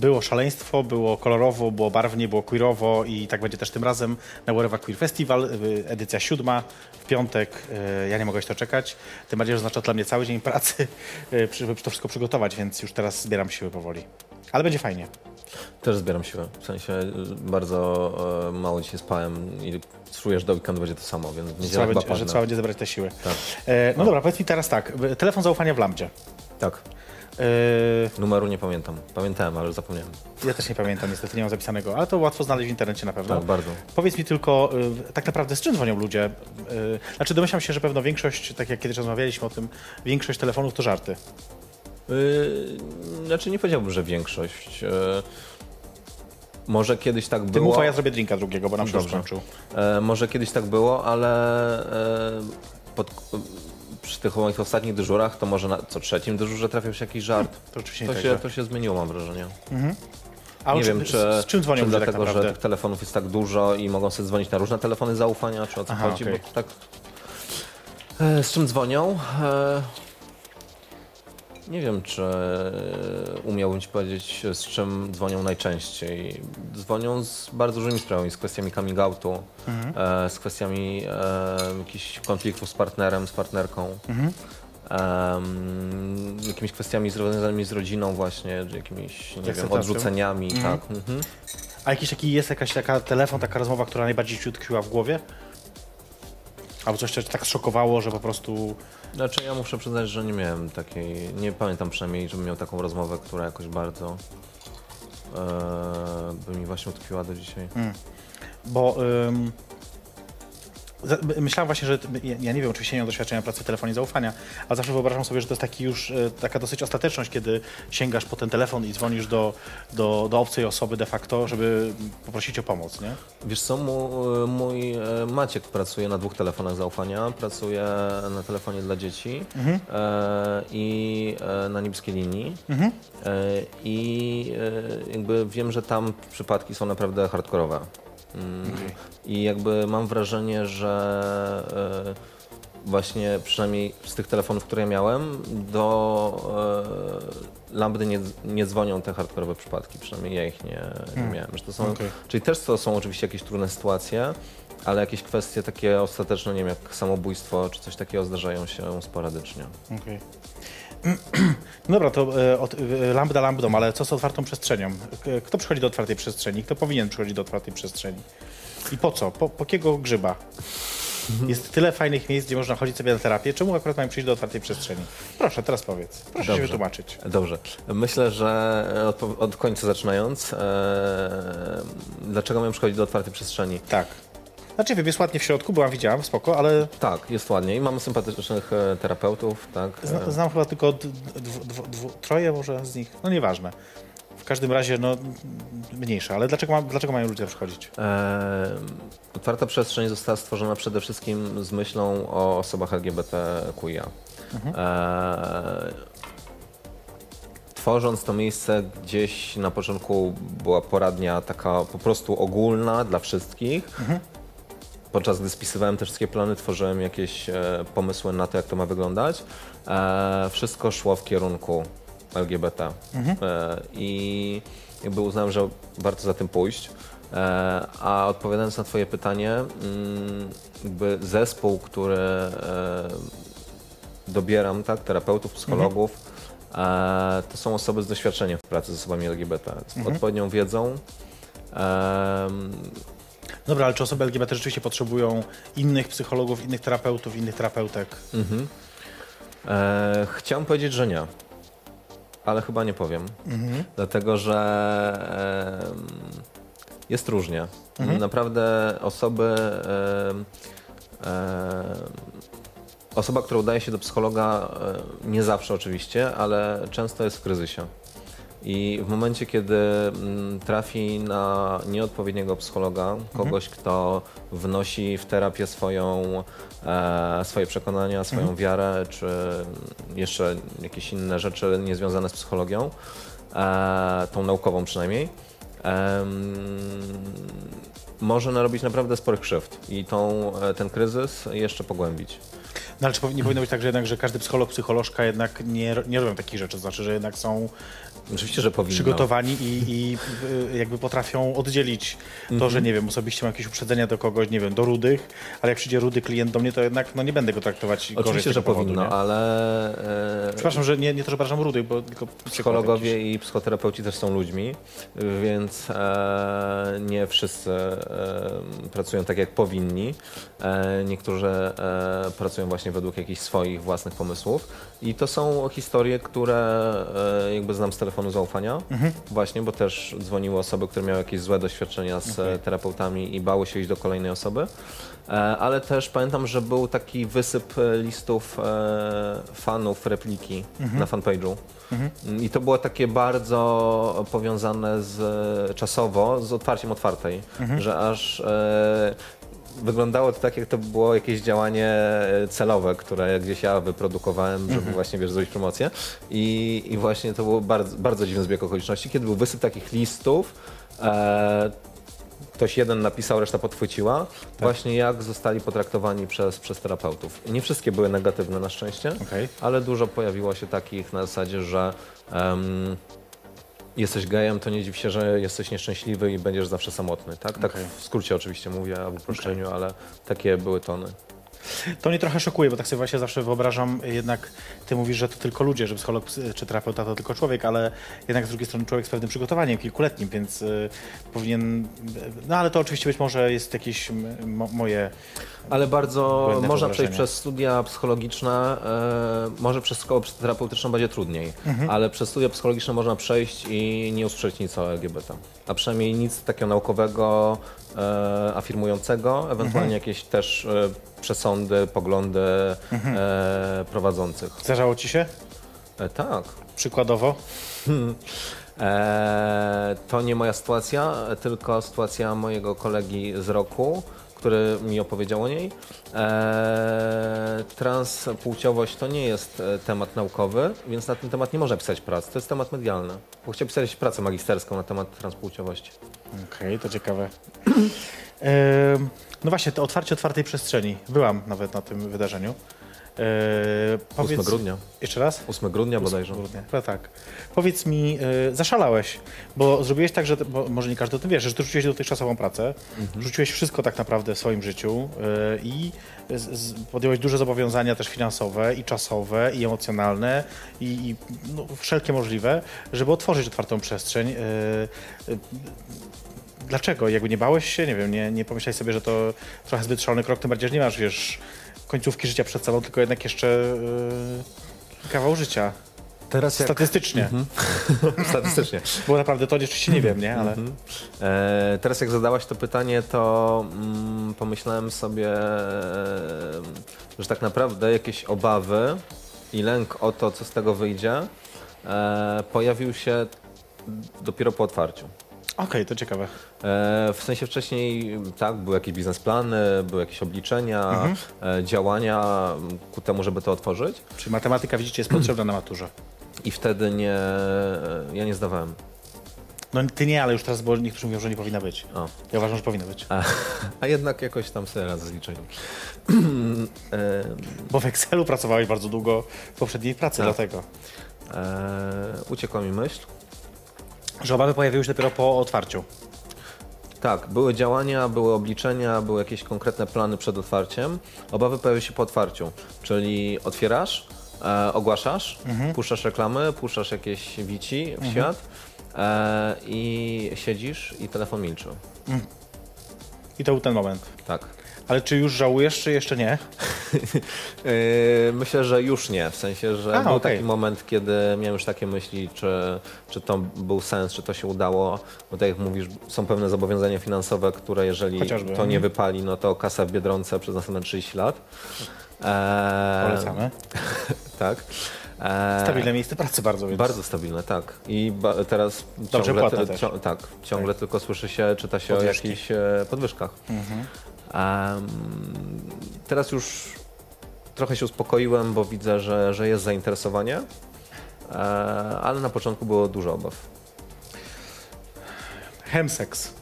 Było szaleństwo, było kolorowo, było barwnie, było queerowo i tak będzie też tym razem na Whatever Queer Festival, y, edycja siódma, w piątek. y, Ja nie mogę się doczekać, tym bardziej, że oznacza dla mnie cały dzień pracy, [laughs] y, żeby to wszystko przygotować, więc już teraz zbieram siły powoli. Ale będzie fajnie. Też zbieram siłę. W sensie bardzo e, mało dzisiaj spałem i czuję, że do weekendu będzie to samo, więc w Trzeba niedzielę będzie, że trzeba będzie zebrać te siły. Tak. E, no dobra, powiedz mi teraz tak, telefon zaufania w Lambdzie. Tak. E, Numeru nie pamiętam. Pamiętałem, ale zapomniałem. ja też nie pamiętam, niestety nie mam zapisanego, ale to łatwo znaleźć w internecie na pewno. Tak, bardzo. Powiedz mi tylko, y, tak naprawdę z czym dzwonią ludzie? Y, znaczy domyślam się, że pewno większość, tak jak kiedyś rozmawialiśmy o tym, większość telefonów to żarty. Yy, znaczy nie powiedziałbym, że większość. Yy, może kiedyś tak Ty było. mów, a ja zrobię drinka drugiego, bo nam się skończył. E, może kiedyś tak było, ale e, pod, przy tych moich ostatnich dyżurach to może na co trzecim dyżurze trafiał się jakiś żart. To oczywiście nie To tak się, źle. to się zmieniło, mam wrażenie. A nie wiem, czy, z, czym dzwonią czy tak dlatego, że naprawdę? tych telefonów jest tak dużo i mogą sobie dzwonić na różne telefony zaufania, czy o co Aha, chodzi, okej. bo tak... E, z czym dzwonią? E, nie wiem, czy umiałbym Ci powiedzieć, z czym dzwonią najczęściej. Dzwonią z bardzo różnymi sprawami, z kwestiami coming outu, Mhm. e, z kwestiami e, jakichś konfliktów z partnerem, z partnerką. Mhm. Em, jakimiś kwestiami związanymi z rodziną właśnie, jakimiś, nie wiem, odrzuceniami, tak. Mhm. A jakiś taki jest jakaś taka telefon, taka rozmowa, która najbardziej ci utkwiła w głowie? Albo coś, co cię tak szokowało, że po prostu... Znaczy ja muszę przyznać, że nie miałem takiej, nie pamiętam przynajmniej, żebym miał taką rozmowę, która jakoś bardzo e, by mi właśnie utkwiła do dzisiaj. Bo ym, za- myślałem właśnie, że ja, nie wiem, oczywiście nie mam doświadczenia pracy w telefonie zaufania, ale zawsze wyobrażam sobie, że to jest taki już e, taka dosyć ostateczność, kiedy sięgasz po ten telefon i dzwonisz do, do, do obcej osoby de facto, żeby poprosić o pomoc, nie? Wiesz co, mu- mój e, Maciek pracuje na dwóch telefonach zaufania. Pracuje na telefonie dla dzieci e, i e, na niebieskiej linii. E, I e, jakby wiem, że tam przypadki są naprawdę hardkorowe. I jakby mam wrażenie, że e, właśnie przynajmniej z tych telefonów, które miałem, do e, Lambdy nie, nie dzwonią te hardkorowe przypadki, przynajmniej ja ich nie, nie miałem. Że to są, Okej. Czyli też to są oczywiście jakieś trudne sytuacje, ale jakieś kwestie takie ostateczne, nie wiem, jak samobójstwo czy coś takiego zdarzają się sporadycznie. Okej. [clears throat] No dobra, to e, od, e, lambda lambdą, ale co z otwartą przestrzenią? Kto przychodzi do otwartej przestrzeni? Kto powinien przychodzić do otwartej przestrzeni? I po co? Po, po kiego grzyba? Jest tyle fajnych miejsc, gdzie można chodzić sobie na terapię. Czemu akurat mają przyjść do otwartej przestrzeni? Proszę, teraz powiedz. Proszę się Dobrze. wytłumaczyć. Dobrze. Myślę, że od, od końca zaczynając, e, dlaczego miałem przychodzić do otwartej przestrzeni? Tak. Znaczy, wiem, jest ładnie w środku, byłam, widziałam, spoko, ale Tak, jest ładnie i mamy sympatycznych e, terapeutów, tak? zna, E, znam chyba tylko troje może z nich. No nieważne. W każdym razie, no, mniejsze. Ale dlaczego, ma, dlaczego mają ludzie przychodzić? E, otwarta przestrzeń została stworzona przede wszystkim z myślą o osobach LGBTQIA. E, tworząc to miejsce gdzieś na początku była poradnia taka po prostu ogólna dla wszystkich. Podczas gdy spisywałem te wszystkie plany, tworzyłem jakieś e, pomysły na to, jak to ma wyglądać. E, wszystko szło w kierunku LGBT. E, I jakby uznałem, że warto za tym pójść. A odpowiadając na Twoje pytanie, mm, jakby zespół, który dobieram, tak, terapeutów, psychologów, e, to są osoby z doświadczeniem w pracy z osobami LGBT, z odpowiednią wiedzą. Dobra, ale czy osoby LGBT rzeczywiście potrzebują innych psychologów, innych terapeutów, innych terapeutek? E, chciałem powiedzieć, że nie, ale chyba nie powiem, dlatego że em, jest różnie. Naprawdę osoby. em, Osoba, która udaje się do psychologa, e, nie zawsze oczywiście, ale często jest w kryzysie. I w momencie, kiedy mm, trafi na nieodpowiedniego psychologa, kogoś, kto wnosi w terapię swoją, e, swoje przekonania, swoją wiarę, czy jeszcze jakieś inne rzeczy niezwiązane z psychologią, e, tą naukową przynajmniej, em, może narobić naprawdę sporych krzywd i tą, e, ten kryzys jeszcze pogłębić. No ale czy nie powinno być tak, że jednak, że każdy psycholog, psycholożka jednak nie, nie robią takich rzeczy, to znaczy, że jednak są Oczywiście, że powinno. przygotowani i, i y, jakby potrafią oddzielić to, że nie wiem, osobiście mam jakieś uprzedzenia do kogoś, nie wiem, do rudych, ale jak przyjdzie rudy klient do mnie, to jednak no, nie będę go traktować gorzej z Oczywiście, że powodu, powinno, nie? ale e, Przepraszam, że nie, nie to, że przepraszam rudych, bo tylko jakiś. psychologowie i psychoterapeuci też są ludźmi, więc e, nie wszyscy e, pracują tak, jak powinni. E, niektórzy e, pracują właśnie według jakichś swoich własnych pomysłów. I to są historie, które e, jakby znam z telefonu zaufania, właśnie, bo też dzwoniły osoby, które miały jakieś złe doświadczenia z e, terapeutami i bały się iść do kolejnej osoby. E, ale też pamiętam, że był taki wysyp e, listów fanów repliki na fanpage'u. I to było takie bardzo powiązane z, czasowo z otwarciem otwartej, że aż wyglądało to tak, jak to było jakieś działanie e, celowe, które gdzieś ja wyprodukowałem, żeby właśnie wiesz, zrobić promocję. I, I właśnie to był bardzo, bardzo dziwny zbieg okoliczności, kiedy był wysyp takich listów. E, ktoś jeden napisał, reszta podchwyciła. Właśnie jak zostali potraktowani przez, przez terapeutów. Nie wszystkie były negatywne na szczęście, Okej. ale dużo pojawiło się takich na zasadzie, że em, jesteś gejem, to nie dziw się, że jesteś nieszczęśliwy i będziesz zawsze samotny. Tak, tak Okej. w skrócie oczywiście mówię, a w uproszczeniu, ale takie były tony. To mnie trochę szokuje, bo tak sobie właśnie zawsze wyobrażam, jednak ty mówisz, że to tylko ludzie, że psycholog psy- czy terapeuta to tylko człowiek, ale jednak z drugiej strony człowiek z pewnym przygotowaniem kilkuletnim, więc y, powinien, no ale to oczywiście być może jest jakieś mo, moje, Ale bardzo można przejść przez studia psychologiczne, e, może przez szkołę terapeutyczną będzie trudniej, Mhm. ale przez studia psychologiczne można przejść i nie usłyszeć nic o LGBT. A przynajmniej nic takiego naukowego, e, afirmującego, ewentualnie Mhm. jakieś też e, przesądy, poglądy Mhm. e, prowadzących. Zdarzało ci się? E, tak. Przykładowo? E, to nie moja sytuacja, tylko sytuacja mojego kolegi z roku, który mi opowiedział o niej. E, transpłciowość to nie jest e, temat naukowy, więc na ten temat nie można pisać prac. To jest temat medialny. Bo chciał pisać pracę magisterską na temat transpłciowości. Okej, to ciekawe. Em, no właśnie, to otwarcie otwartej przestrzeni. Byłam nawet na tym wydarzeniu. E, 8 grudnia. Jeszcze raz? 8 grudnia bodajże. Grudnia. No tak. Powiedz mi, y, zaszalałeś, bo zrobiłeś tak, że, bo może nie każdy o tym wie, że rzuciłeś dotychczasową pracę, rzuciłeś wszystko tak naprawdę w swoim życiu y, i z, z, podjąłeś duże zobowiązania też finansowe i czasowe i emocjonalne i, i no, wszelkie możliwe, żeby otworzyć otwartą przestrzeń. Y, Dlaczego? Jakby nie bałeś się? Nie wiem, nie, nie pomyślałeś sobie, że to trochę zbyt szalony krok, tym bardziej, że nie masz, wiesz, końcówki życia przed sobą, tylko jednak jeszcze y, kawał życia. Teraz Statystycznie. [laughs] Statystycznie. Bo naprawdę to oczywiście nie wiem, nie? Ale E, teraz jak zadałaś to pytanie, to mm, pomyślałem sobie, e, że tak naprawdę jakieś obawy i lęk o to, co z tego wyjdzie, e, pojawił się dopiero po otwarciu. Okej, to ciekawe. E, w sensie wcześniej, tak, były jakieś biznesplany, były jakieś obliczenia, e, działania ku temu, żeby to otworzyć Czyli matematyka, widzicie, jest potrzebna na maturze. i wtedy nie, ja nie zdawałem. No ty nie, ale już teraz, bo niektórzy mówią, że nie powinna być. O. Ja uważam, że powinna być. A, [laughs] a jednak jakoś tam sobie radzę z liczeniem. [clears throat] e, Bo w Excelu pracowałeś bardzo długo w poprzedniej pracy, Tak. dlatego. E, uciekła mi myśl. Że obawy pojawiły się dopiero po otwarciu. Tak, były działania, były obliczenia, były jakieś konkretne plany przed otwarciem. Obawy pojawiły się po otwarciu, czyli otwierasz, e, ogłaszasz, puszczasz reklamy, puszczasz jakieś wici w świat e, i siedzisz i telefon milczy. I to był ten moment. Tak. Ale czy już żałujesz, czy jeszcze nie? Yy, [laughs] Myślę, że już nie, w sensie, że A, był okej. taki moment, kiedy miałem już takie myśli, czy, czy to był sens, czy to się udało, bo tak jak mówisz, są pewne zobowiązania finansowe, które jeżeli Chociażby, to nie mhm. wypali, no to kasa w Biedronce przez następne 30 lat. Eee, Polecamy. [laughs] Tak. Eee, Stabilne miejsce pracy bardzo, więc... Bardzo stabilne, tak. I teraz Dobrze ciągle, tak, ciągle tylko słyszy się, czyta się Podwyżki. o jakichś e, podwyżkach. Em, teraz już trochę się uspokoiłem, bo widzę, że, że jest zainteresowanie, e, ale na początku było dużo obaw. Hemsex.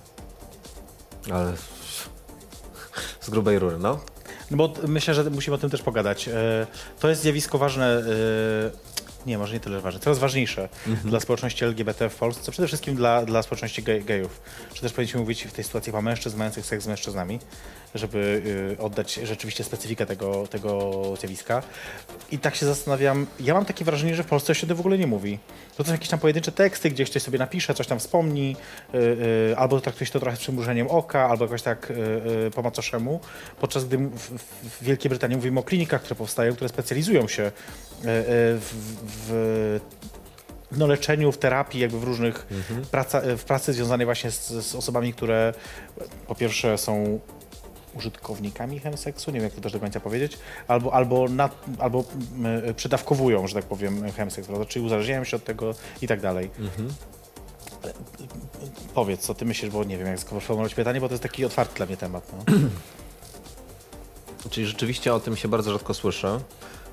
Ale z grubej rury, no. No bo myślę, że musimy o tym też pogadać. E, To jest zjawisko ważne, e, nie, może nie tyle ważne, coraz ważniejsze dla społeczności LGBT w Polsce, przede wszystkim dla, dla społeczności gej, gejów. Czy też powinniśmy mówić w tej sytuacji o mężczyzn mających seks z mężczyznami, żeby e, oddać rzeczywiście specyfikę tego, tego zjawiska. I tak się zastanawiam, ja mam takie wrażenie, że w Polsce się o tym w ogóle nie mówi. To są jakieś tam pojedyncze teksty, gdzieś ktoś sobie napisze, coś tam wspomni, y, y, albo traktuje się to trochę z przymrużeniem oka, albo jakoś tak y, y, po macoszemu, podczas gdy w, Wielkiej Brytanii mówimy o klinikach, które powstają, które specjalizują się y, y, w, w no, leczeniu, w terapii, jakby w różnych praca, w pracy związanej właśnie z, z osobami, które po pierwsze są użytkownikami chemseksu, nie wiem jak to też do końca powiedzieć, albo, albo, nad, albo mm, przydawkowują, że tak powiem, chemseks, prawda? czyli uzależniają się od tego i tak dalej. Ale, y, y, Powiedz, co ty myślisz, bo nie wiem jak sformułować pytanie, bo to jest taki otwarty dla mnie temat. No. [clears throat] Czyli rzeczywiście o tym się bardzo rzadko słyszy,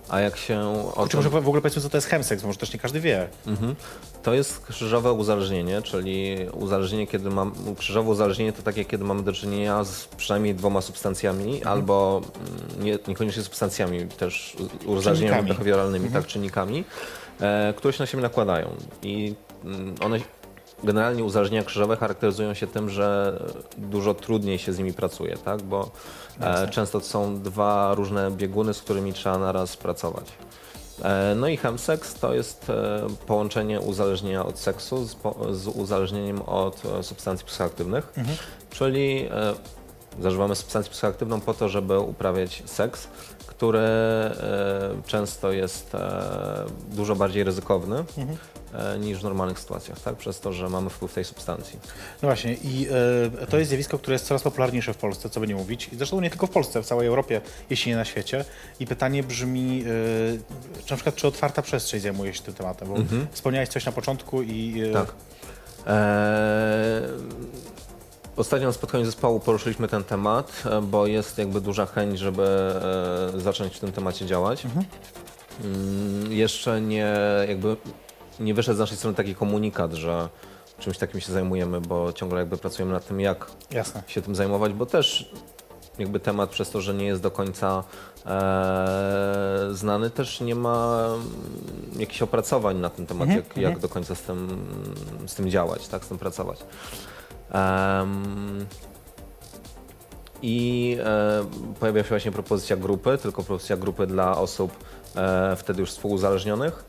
a jak się o Czy tym... może w ogóle powiedzmy, co to jest chemseks, może też nie każdy wie. Mhm. To jest krzyżowe uzależnienie, czyli uzależnienie, kiedy mam, krzyżowe uzależnienie to takie, kiedy mamy do czynienia z przynajmniej dwoma substancjami, albo mm, nie, niekoniecznie substancjami, też uzależnieniami behawioralnymi, tak, czynnikami, e, które się na siebie nakładają. I mm, one generalnie uzależnienia krzyżowe charakteryzują się tym, że dużo trudniej się z nimi pracuje, tak? bo e, często to są dwa różne bieguny, z którymi trzeba naraz pracować. E, No i chemseks to jest e, połączenie uzależnienia od seksu z, z uzależnieniem od substancji psychoaktywnych, czyli e, zażywamy substancję psychoaktywną po to, żeby uprawiać seks, który e, często jest e, dużo bardziej ryzykowny e, niż w normalnych sytuacjach, tak? przez to, że mamy wpływ tej substancji. No właśnie, i to jest zjawisko, które jest coraz popularniejsze w Polsce, co by nie mówić. I zresztą nie tylko w Polsce, w całej Europie, jeśli nie na świecie. I pytanie brzmi, czy na przykład, czy otwarta przestrzeń zajmuje się tym tematem? Bo wspomniałeś coś na początku i... Tak. Eee, Ostatnio na spotkaniu zespołu poruszyliśmy ten temat, e, bo jest jakby duża chęć, żeby e, zacząć w tym temacie działać. Mm, Jeszcze nie jakby nie wyszedł z naszej strony taki komunikat, że czymś takim się zajmujemy, bo ciągle jakby pracujemy nad tym, jak Jasne. się tym zajmować, bo też jakby temat przez to, że nie jest do końca e, znany, też nie ma mm, jakichś opracowań na ten temat, jak, jak do końca z tym, z tym działać, tak, z tym pracować. Em, I e, pojawia się właśnie propozycja grupy, tylko propozycja grupy dla osób e, wtedy już współuzależnionych,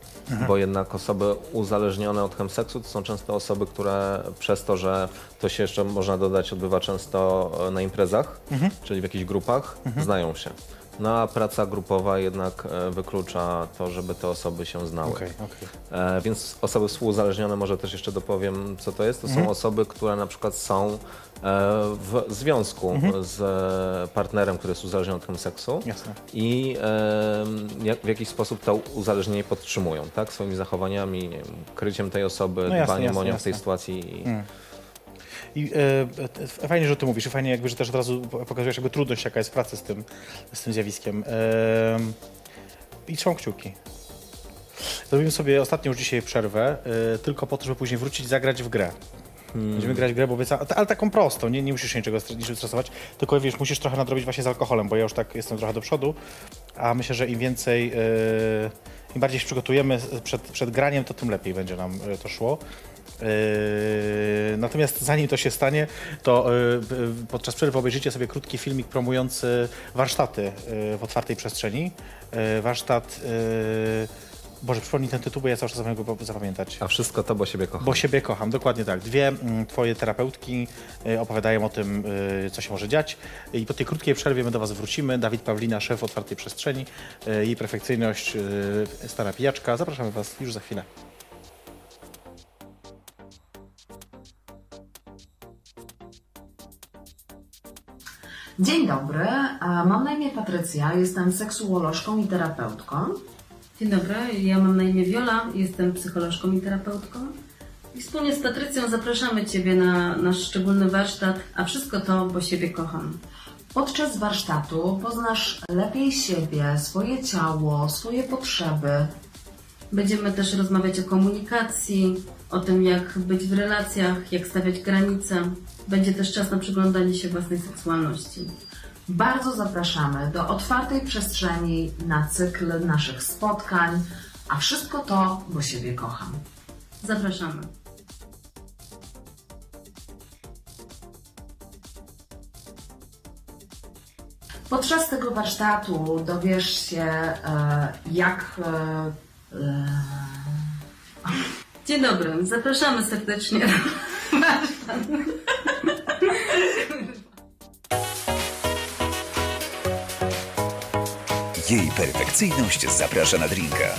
bo jednak osoby uzależnione od chemseksu to są często osoby, które przez to, że to się jeszcze można dodać, odbywa często e, na imprezach, czyli w jakichś grupach, znają się. No a praca grupowa jednak e, wyklucza to, żeby te osoby się znały. Okej, okej. E, więc osoby współuzależnione, może też jeszcze dopowiem, co to jest. To są osoby, które na przykład są e, w związku z e, partnerem, który jest uzależniony od chemseksu Jasne. i w jakiś sposób to uzależnienie podtrzymują, tak? Swoimi zachowaniami, wiem, kryciem tej osoby, No jasne, dbaniem jasne, o nią w jasne. tej sytuacji. I e, e, fajnie, że ty mówisz i fajnie jakby, że też od razu pokazujesz jakby trudność, jaka jest w pracy z tym, z tym zjawiskiem. E, I trzymam kciuki. Zrobimy sobie ostatnią już dzisiaj przerwę, e, tylko po to, żeby później wrócić i zagrać w grę. Będziemy grać w grę, bo obieca... ale taką prostą, nie, nie musisz się niczego stresować, tylko wiesz, musisz trochę nadrobić właśnie z alkoholem, bo ja już tak jestem trochę do przodu, a myślę, że im więcej, e, im bardziej się przygotujemy przed, przed graniem, to tym lepiej będzie nam e, to szło. Yy, Natomiast zanim to się stanie, to yy, podczas przerwy obejrzycie sobie krótki filmik promujący warsztaty yy, w otwartej przestrzeni. Warsztat. Boże, przypomnij ten tytuł, bo ja cały czas zamierzam go zapamiętać. A wszystko to, bo siebie kocham. Bo siebie kocham, dokładnie tak. Dwie mm, twoje terapeutki opowiadają o tym, co się może dziać. I po tej krótkiej przerwie my do was wrócimy. Dawid Pawlina, szef otwartej przestrzeni, jej perfekcyjność, stara pijaczka. Zapraszamy was już za chwilę. Dzień dobry, mam na imię Patrycja, jestem seksuolożką i terapeutką. Dzień dobry, ja mam na imię Wiola, jestem psycholożką i terapeutką. I wspólnie z Patrycją zapraszamy Ciebie na nasz szczególny warsztat, a wszystko to, bo siebie kocham. Podczas warsztatu poznasz lepiej siebie, swoje ciało, swoje potrzeby. Będziemy też rozmawiać o komunikacji, o tym, jak być w relacjach, jak stawiać granice. Będzie też czas na przyglądanie się własnej seksualności. Bardzo zapraszamy do otwartej przestrzeni na cykl naszych spotkań, a wszystko to, bo siebie kocham. Zapraszamy. Podczas tego warsztatu dowiesz się, e, jak. Dzień dobry, zapraszamy serdecznie. Jej perfekcyjność zaprasza na drinka.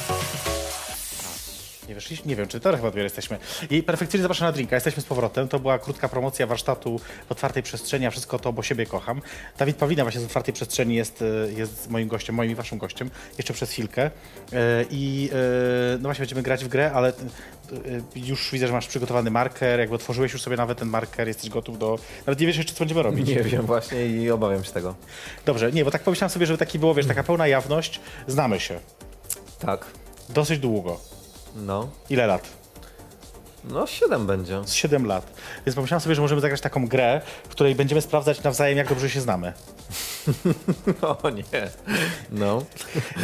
Nie wiem, czy to chyba dopiero jesteśmy. I perfekcyjnie zapraszam na drinka. Jesteśmy z powrotem. To była krótka promocja warsztatu w otwartej przestrzeni, a wszystko to, bo siebie kocham. Dawid Pawlina właśnie z otwartej przestrzeni jest, e, jest moim gościem, moim i waszym gościem, jeszcze przez chwilkę. E, I e, no właśnie będziemy grać w grę, ale już widzę, że masz przygotowany marker, jakby otworzyłeś już sobie nawet ten marker, jesteś gotów do... Nawet nie wiesz jeszcze, co będziemy robić. Nie wiem właśnie i obawiam się tego. Dobrze, nie, bo tak pomyślałem sobie, żeby taki było, wiesz, taka pełna jawność. Znamy się. Tak, Dosyć długo. No. Ile lat? No 7 będzie. Z 7 lat. Więc pomyślałem sobie, że możemy zagrać taką grę, w której będziemy sprawdzać nawzajem, jak dobrze się znamy. [laughs] O nie. No.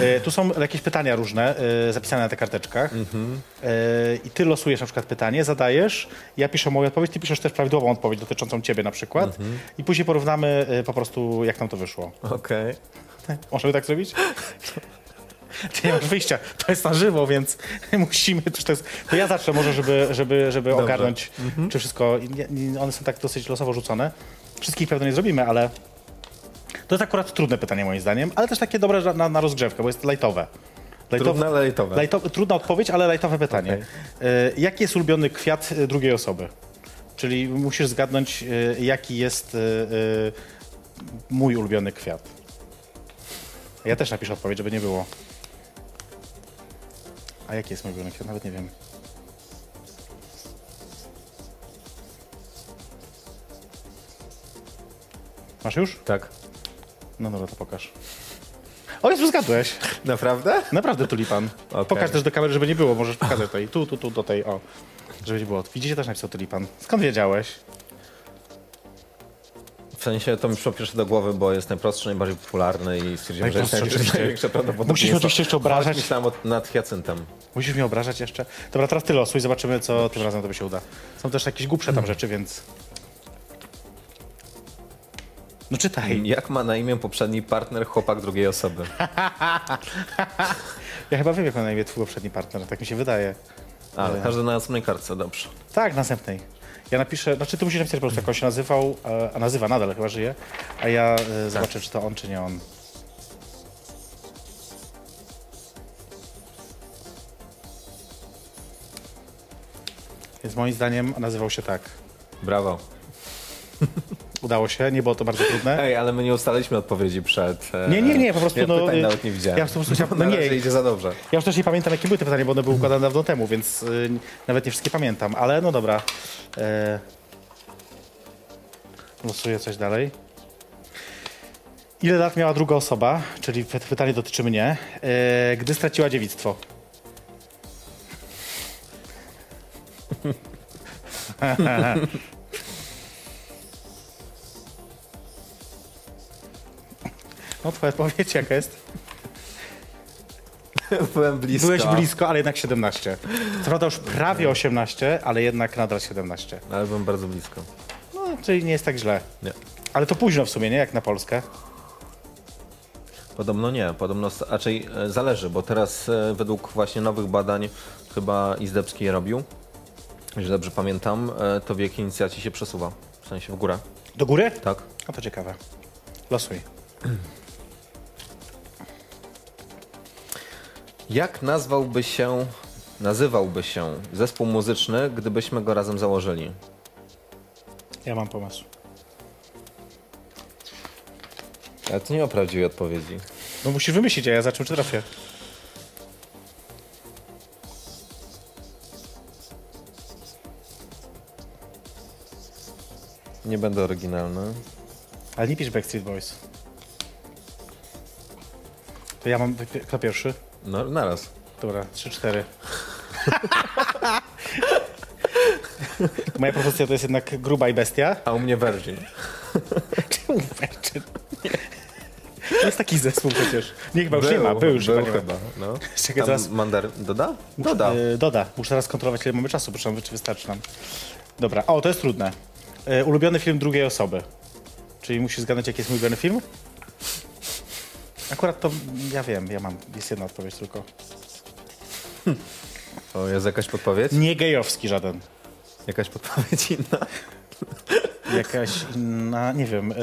E, tu są jakieś pytania różne e, zapisane na tych karteczkach. E, I ty losujesz na przykład pytanie, zadajesz, ja piszę moją odpowiedź, ty piszesz też prawidłową odpowiedź dotyczącą ciebie na przykład. I później porównamy e, po prostu, jak nam to wyszło. Okej. [laughs] Możemy tak zrobić? [laughs] Ty [laughs] nie masz wyjścia, to jest na żywo, więc [laughs] musimy. To, jest, to ja zacznę może, żeby, żeby, żeby Dobrze. ogarnąć, czy wszystko. One są tak dosyć losowo rzucone. Wszystkich pewno nie zrobimy, ale to jest akurat trudne pytanie moim zdaniem, ale też takie dobre na, na rozgrzewkę, bo jest lajtowe. Trudne, ale lejtowe. Lajto, trudna odpowiedź, ale lajtowe pytanie. E, jaki jest ulubiony kwiat e, drugiej osoby? Czyli musisz zgadnąć, e, jaki jest e, mój ulubiony kwiat. Ja też napiszę odpowiedź, żeby nie było. A jaki jest mój ulubiony kwiat? Nawet nie wiem. Masz już? Tak. No dobra, to pokaż. O, już zgadłeś. [laughs] Naprawdę? Naprawdę tulipan. Okej. Pokaż też do kamery, żeby nie było. Możesz pokazać tutaj. Tu, tu, tu, do tej. O. Żeby nie było. Widzicie, też napisał tulipan. Skąd wiedziałeś? W sensie to mi przyszło pierwsze do głowy, bo jest najprostszy, najbardziej popularny i stwierdziłem, że jest oczywiście. największe prawdopodobieństwo. Musisz mnie oczywiście jeszcze obrażać. Myślałem nad hiacyntem. Musisz mnie obrażać jeszcze. Dobra, teraz ty losuj. Zobaczymy, co tym razem tobie się uda. Są też jakieś głupsze tam rzeczy, więc... No czytaj. Jak ma na imię poprzedni partner chłopak drugiej osoby? [laughs] Ja chyba wiem, jak ma na imię twój poprzedni partner. Tak mi się wydaje. A, każdy na następnej kartce, dobrze. Tak, następnej. Ja napiszę, znaczy ty musisz napisać po prostu, jak on się nazywał, e, a nazywa nadal, chyba żyje, a ja e, zobaczę, czy to on, czy nie on. Więc moim zdaniem nazywał się tak. Brawo. [laughs] Udało się, nie było to bardzo trudne. [laughs] Ej, ale my nie ustaliliśmy odpowiedzi przed... e, Nie, nie, nie, po prostu, Ja no, pytań y, nawet nie widziałem. ja po prostu chciałem- [laughs] no nie. idzie za dobrze. Ja już też nie pamiętam, jakie były te pytania, bo one były układane dawno temu, więc y, nawet nie wszystkie pamiętam, ale no dobra. E... Losuję coś dalej. Ile lat miała druga osoba, czyli py- pytanie dotyczy mnie, e... gdy straciła dziewictwo? [laughs] odpowiedź jaka jest? [laughs] Byłem blisko. Byłeś blisko, ale jednak 17. Co prawda już prawie 18, ale jednak nadal 17. Ale byłem bardzo blisko. No, czyli nie jest tak źle. Nie. Ale to późno w sumie, nie? Jak na Polskę. Podobno nie, podobno raczej e, zależy, bo teraz e, według właśnie nowych badań chyba Izdebski je robił. Jeśli dobrze pamiętam, e, to wiek inicjacji się przesuwa. W sensie w górę. Do góry? Tak. No to ciekawe. Losuj. Jak nazwałby się, nazywałby się zespół muzyczny, gdybyśmy go razem założyli? Ja mam pomysł. Ale to nie ma prawdziwej odpowiedzi. No musisz wymyślić, a ja zacząłem czy trafię. Nie będę oryginalny. Ale nie pisz Backstreet Boys. To ja mam... Kto pierwszy? No, naraz. Dobra, 3-4. Moja propozycja to jest jednak gruba i bestia. A u mnie Virgin. Czemu Virgin? To jest taki zespół przecież. Nie, chyba już nie ma. Był już był chyba, nie chyba. No. Czekaj, Tam zaraz- Mandar... Doda? Doda. Y, Doda. Muszę teraz kontrolować, ile mamy czasu, proszę, czy wystarczy nam. Dobra, o, to jest trudne. Y, ulubiony film drugiej osoby. Czyli musisz zgadnąć, jaki jest mój ulubiony film? Akurat to ja wiem, ja mam, jest jedna odpowiedź tylko. O, jest jakaś podpowiedź? Nie gejowski żaden. Jakaś podpowiedź inna? Jakaś inna, nie wiem, y,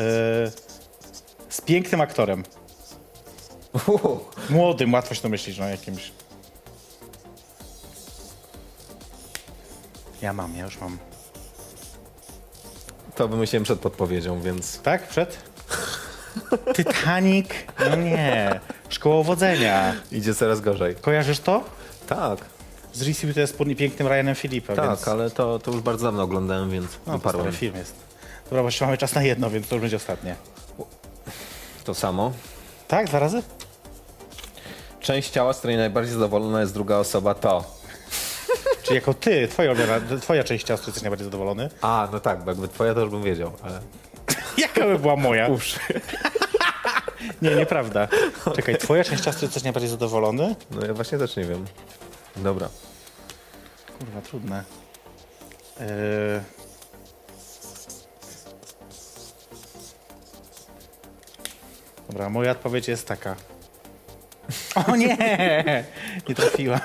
z pięknym aktorem. Uuu. Młodym, łatwo się domyślić, no jakimś. Ja mam, ja już mam. To wymyśliłem przed podpowiedzią, więc... Tak? Przed? Titanic? No nie. Szkoła uwodzenia. Idzie coraz gorzej. Kojarzysz to? Tak, Z Reese Witherspoon i pięknym Ryanem Phillipem, tak, więc... ale to, to już bardzo dawno oglądałem, więc No, to uparłem. stary film jest. Dobra, właściwie mamy czas na jedno, więc to już będzie ostatnie. To samo. Tak? Dwa razy? Część ciała, z której najbardziej zadowolona jest druga osoba, to... [laughs] Czyli jako ty, twoja, twoja część ciasta, jesteś najbardziej zadowolony. A, no tak, bo jakby twoja to już bym wiedział, ale... Jaka by była moja? Nie, nieprawda. Czekaj, twoja część ciasta, jesteś najbardziej zadowolony? No ja właśnie też nie wiem. Dobra. Kurwa, trudne. Yy... Dobra, moja odpowiedź jest taka. O nie! Nie trafiłam.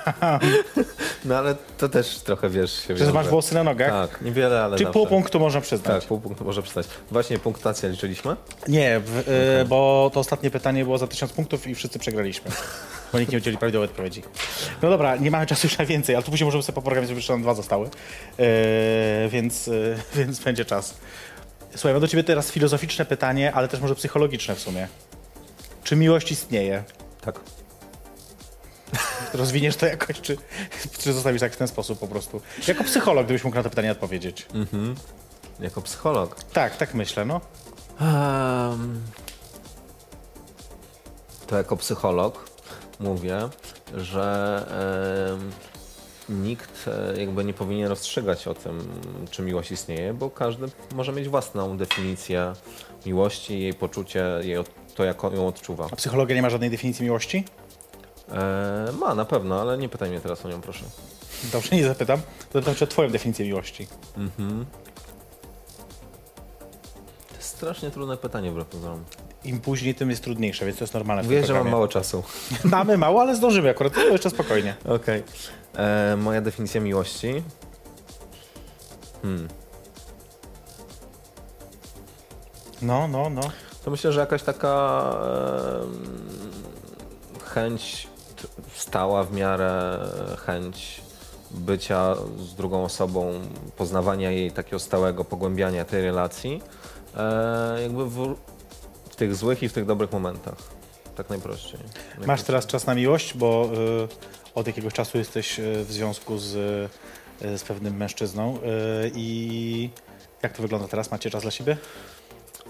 No ale to też trochę wiesz się Że wiąże. masz włosy na nogach? Tak, niewiele, ale Czyli zawsze. pół punktu można przyznać. Tak, pół punktu może przystać. Właśnie punktacja liczyliśmy? Nie, w, y, bo to ostatnie pytanie było za tysiąc punktów i wszyscy przegraliśmy. [laughs] Bo nikt nie udzielił prawidłowej odpowiedzi. No dobra, nie mamy czasu już na więcej, ale tu później możemy sobie poprogramować, żeby jeszcze nam dwa zostały. Y, więc, y, [laughs] więc będzie czas. Słuchaj, mam do ciebie teraz filozoficzne pytanie, ale też może psychologiczne w sumie. Czy miłość istnieje? Tak. Rozwiniesz to jakoś, czy, czy zostawisz tak w ten sposób po prostu? Jako psycholog, gdybyś mógł na to pytanie odpowiedzieć. Jako psycholog. Tak, tak myślę, no. Em, to jako psycholog mówię, że nikt e, jakby nie powinien rozstrzygać o tym, czy miłość istnieje, bo każdy może mieć własną definicję miłości, jej poczucie, jej, to jak ją odczuwa. A psychologia nie ma żadnej definicji miłości? E, ma na pewno, ale nie pytaj mnie teraz o nią, proszę. Dobrze, nie zapytam. Zapytam cię o twoją definicję miłości. To jest strasznie trudne pytanie wbrew pozorom. Im później, tym jest trudniejsze, więc to jest normalne. Mówię, że mam mało czasu. [laughs] Mamy mało, ale zdążymy akurat. To jeszcze spokojnie. Okej. E, Moja definicja miłości. Hmm. No, no, no. To myślę, że jakaś taka em, chęć stała w miarę chęć bycia z drugą osobą, poznawania jej takiego stałego pogłębiania tej relacji, e, jakby w, w tych złych i w tych dobrych momentach. Tak najprościej. Masz teraz czas na miłość, bo y, od jakiegoś czasu jesteś y, w związku z, z pewnym mężczyzną. Y, I jak to wygląda teraz? Macie czas dla siebie?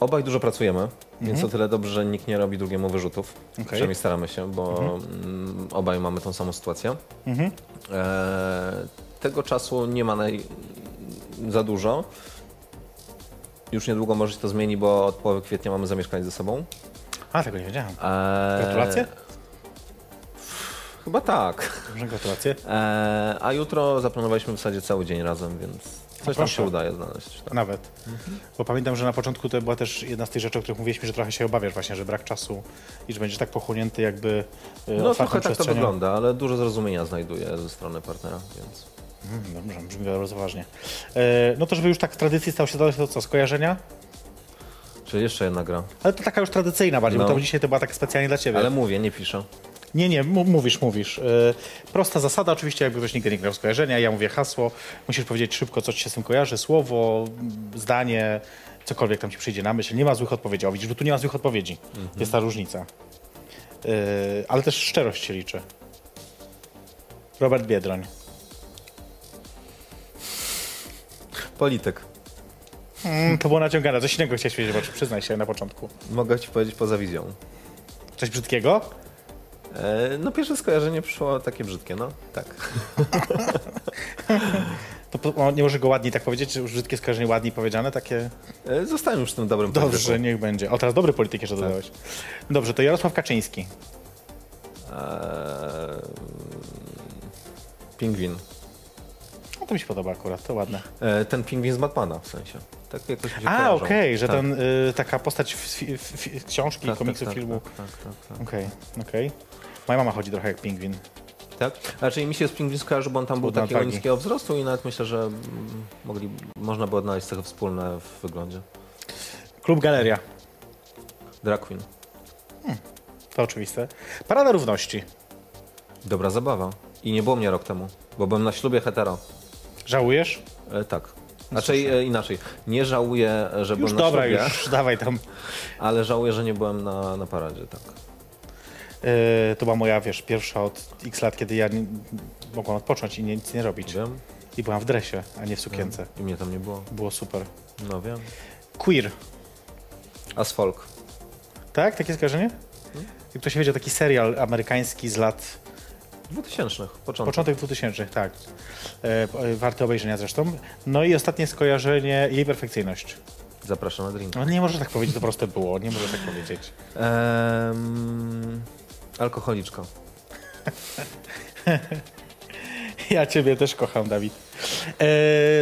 Obaj dużo pracujemy, więc o tyle dobrze, że nikt nie robi drugiemu wyrzutów. Okej. Przynajmniej staramy się, bo mm, obaj mamy tą samą sytuację. E, tego czasu nie ma naj... za dużo. Już niedługo może się to zmieni, bo od połowy kwietnia mamy zamieszkać ze sobą. A, tego nie wiedziałem. E, Gratulacje? Chyba tak. Dobrze, gratulacje. E, a jutro zaplanowaliśmy w zasadzie cały dzień razem, więc coś tam się udaje znaleźć. Tak. Nawet. Bo pamiętam, że na początku to była też jedna z tych rzeczy, o których mówiliśmy, że trochę się obawiasz właśnie, że brak czasu i że będziesz tak pochłonięty jakby y, No trochę tak to wygląda, ale dużo zrozumienia znajduję ze strony partnera, więc... Mm, Dobrze, brzmi bardzo ważnie. E, no to, żeby już tak w tradycji stało się dalej, to co, skojarzenia? Czyli jeszcze jedna gra. Ale to taka już tradycyjna bardziej, No. bo to dzisiaj to była tak specjalnie dla ciebie. Ale mówię, nie piszę. Nie, nie, mówisz, mówisz. E, prosta zasada, oczywiście, jakby ktoś nigdy nie grał skojarzenia, ja mówię hasło, musisz powiedzieć szybko, co ci się z tym kojarzy, słowo, zdanie, cokolwiek tam ci przyjdzie na myśl. Nie ma złych odpowiedzi. O, widzisz, bo tu nie ma złych odpowiedzi. Jest ta różnica. E, ale też szczerość się liczy. Robert Biedroń. Polityk. Mm, to było naciągane. Coś innego chciałeś powiedzieć, przyznaj się na początku. Mogę ci powiedzieć poza wizją. Coś brzydkiego? E, no pierwsze skojarzenie przyszło takie brzydkie, no tak. [laughs] To po- o, nie może go ładniej tak powiedzieć, czy już brzydkie skojarzenie ładniej powiedziane, takie... E, zostałem już tym dobrym Dobrze, niech będzie. O, teraz dobry polityk jeszcze dodałeś. Dobrze, to Jarosław Kaczyński. E, pingwin. No to mi się podoba akurat, to ładne. E, ten pingwin z Batmana w sensie. Tak jakoś mi się A, kojarzą. okej, że Tak. ten, y, taka postać w, w, książki, Tak, komiksu, tak, tak, filmu. Tak, tak, tak, tak. Okej, okej. Moja mama chodzi trochę jak pingwin. tak? Znaczy mi się z pingwin skojarzy, bo on tam był Trudna takiego niskiego wzrostu i nawet myślę, że mm, mogli, można było odnaleźć cechy wspólne w wyglądzie. Klub Galeria, Drag Queen. to oczywiste. Parada Równości. Dobra zabawa. I nie było mnie rok temu, bo byłem na ślubie hetero. Żałujesz? E, tak. Znaczy e, inaczej. Nie żałuję, że Już byłem na dobra, ślubie, już dawaj tam. [laughs] ale żałuję, że nie byłem na, na paradzie, tak. Y, to była moja, wiesz, pierwsza od x lat, kiedy ja nie, mogłam odpocząć i nie, nic nie robić. Wiem. I byłam w dresie, a nie w sukience. I mnie tam nie było. Było super. No wiem. Queer. As folk. Tak? Takie skojarzenie? Jak ktoś wiedział, taki serial amerykański z lat 2000, początek. Początek 2000, tak. E, e, warte obejrzenia zresztą. No i ostatnie skojarzenie, jej perfekcyjność. Zapraszam na drinka. No nie możesz tak powiedzieć, to proste było, nie możesz tak powiedzieć. Ehm, alkoholiczka. [laughs] Ja ciebie też kocham, Dawid. E,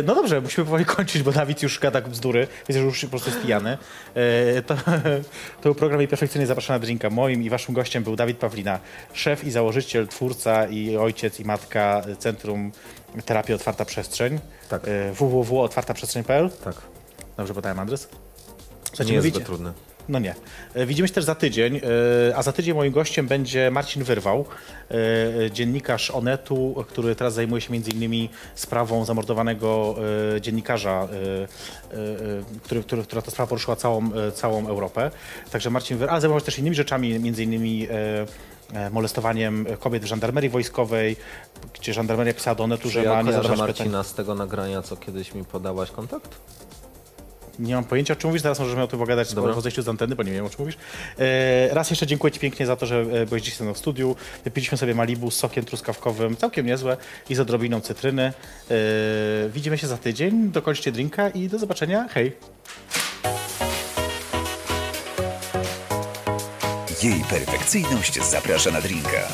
no dobrze, musimy powoli kończyć, bo Dawid już gada bzdury. Że już po prostu jest pijany. E, to, [laughs] to był program i perfekcyjnie zapraszana na drinka. Moim i waszym gościem był Dawid Pawlina, szef i założyciel, twórca i ojciec i matka Centrum Terapii Otwarta Przestrzeń. Tak. E, www.otwartaprzestrzeń.pl Tak. Dobrze podałem adres? To Słuchajcie, nie jest mówicie- zbyt trudne. No nie. E, Widzimy się też za tydzień, e, a za tydzień moim gościem będzie Marcin Wyrwał, e, dziennikarz Onetu, który teraz zajmuje się między innymi sprawą zamordowanego dziennikarza, który, który, która to sprawa poruszyła całą, całą Europę. Także Marcin Wyrwał, ale zajmował się też innymi rzeczami, między innymi molestowaniem kobiet w żandarmerii wojskowej, gdzie żandarmeria pisała do Onetu, że ja ma nie zadawać pytań. Marcina z tego nagrania, co kiedyś mi podałaś kontakt? Nie mam pojęcia, o czym mówisz, teraz możemy o tym pogadać Dobra. po zejściu z anteny, bo nie wiem, o czym mówisz. E, raz jeszcze dziękuję Ci pięknie za to, że e, byłeś dziś ze mną w studiu. Wypiliśmy sobie Malibu z sokiem truskawkowym, całkiem niezłe i z odrobiną cytryny. E, widzimy się za tydzień, dokończcie drinka i do zobaczenia. Hej! Jej perfekcyjność zaprasza na drinka.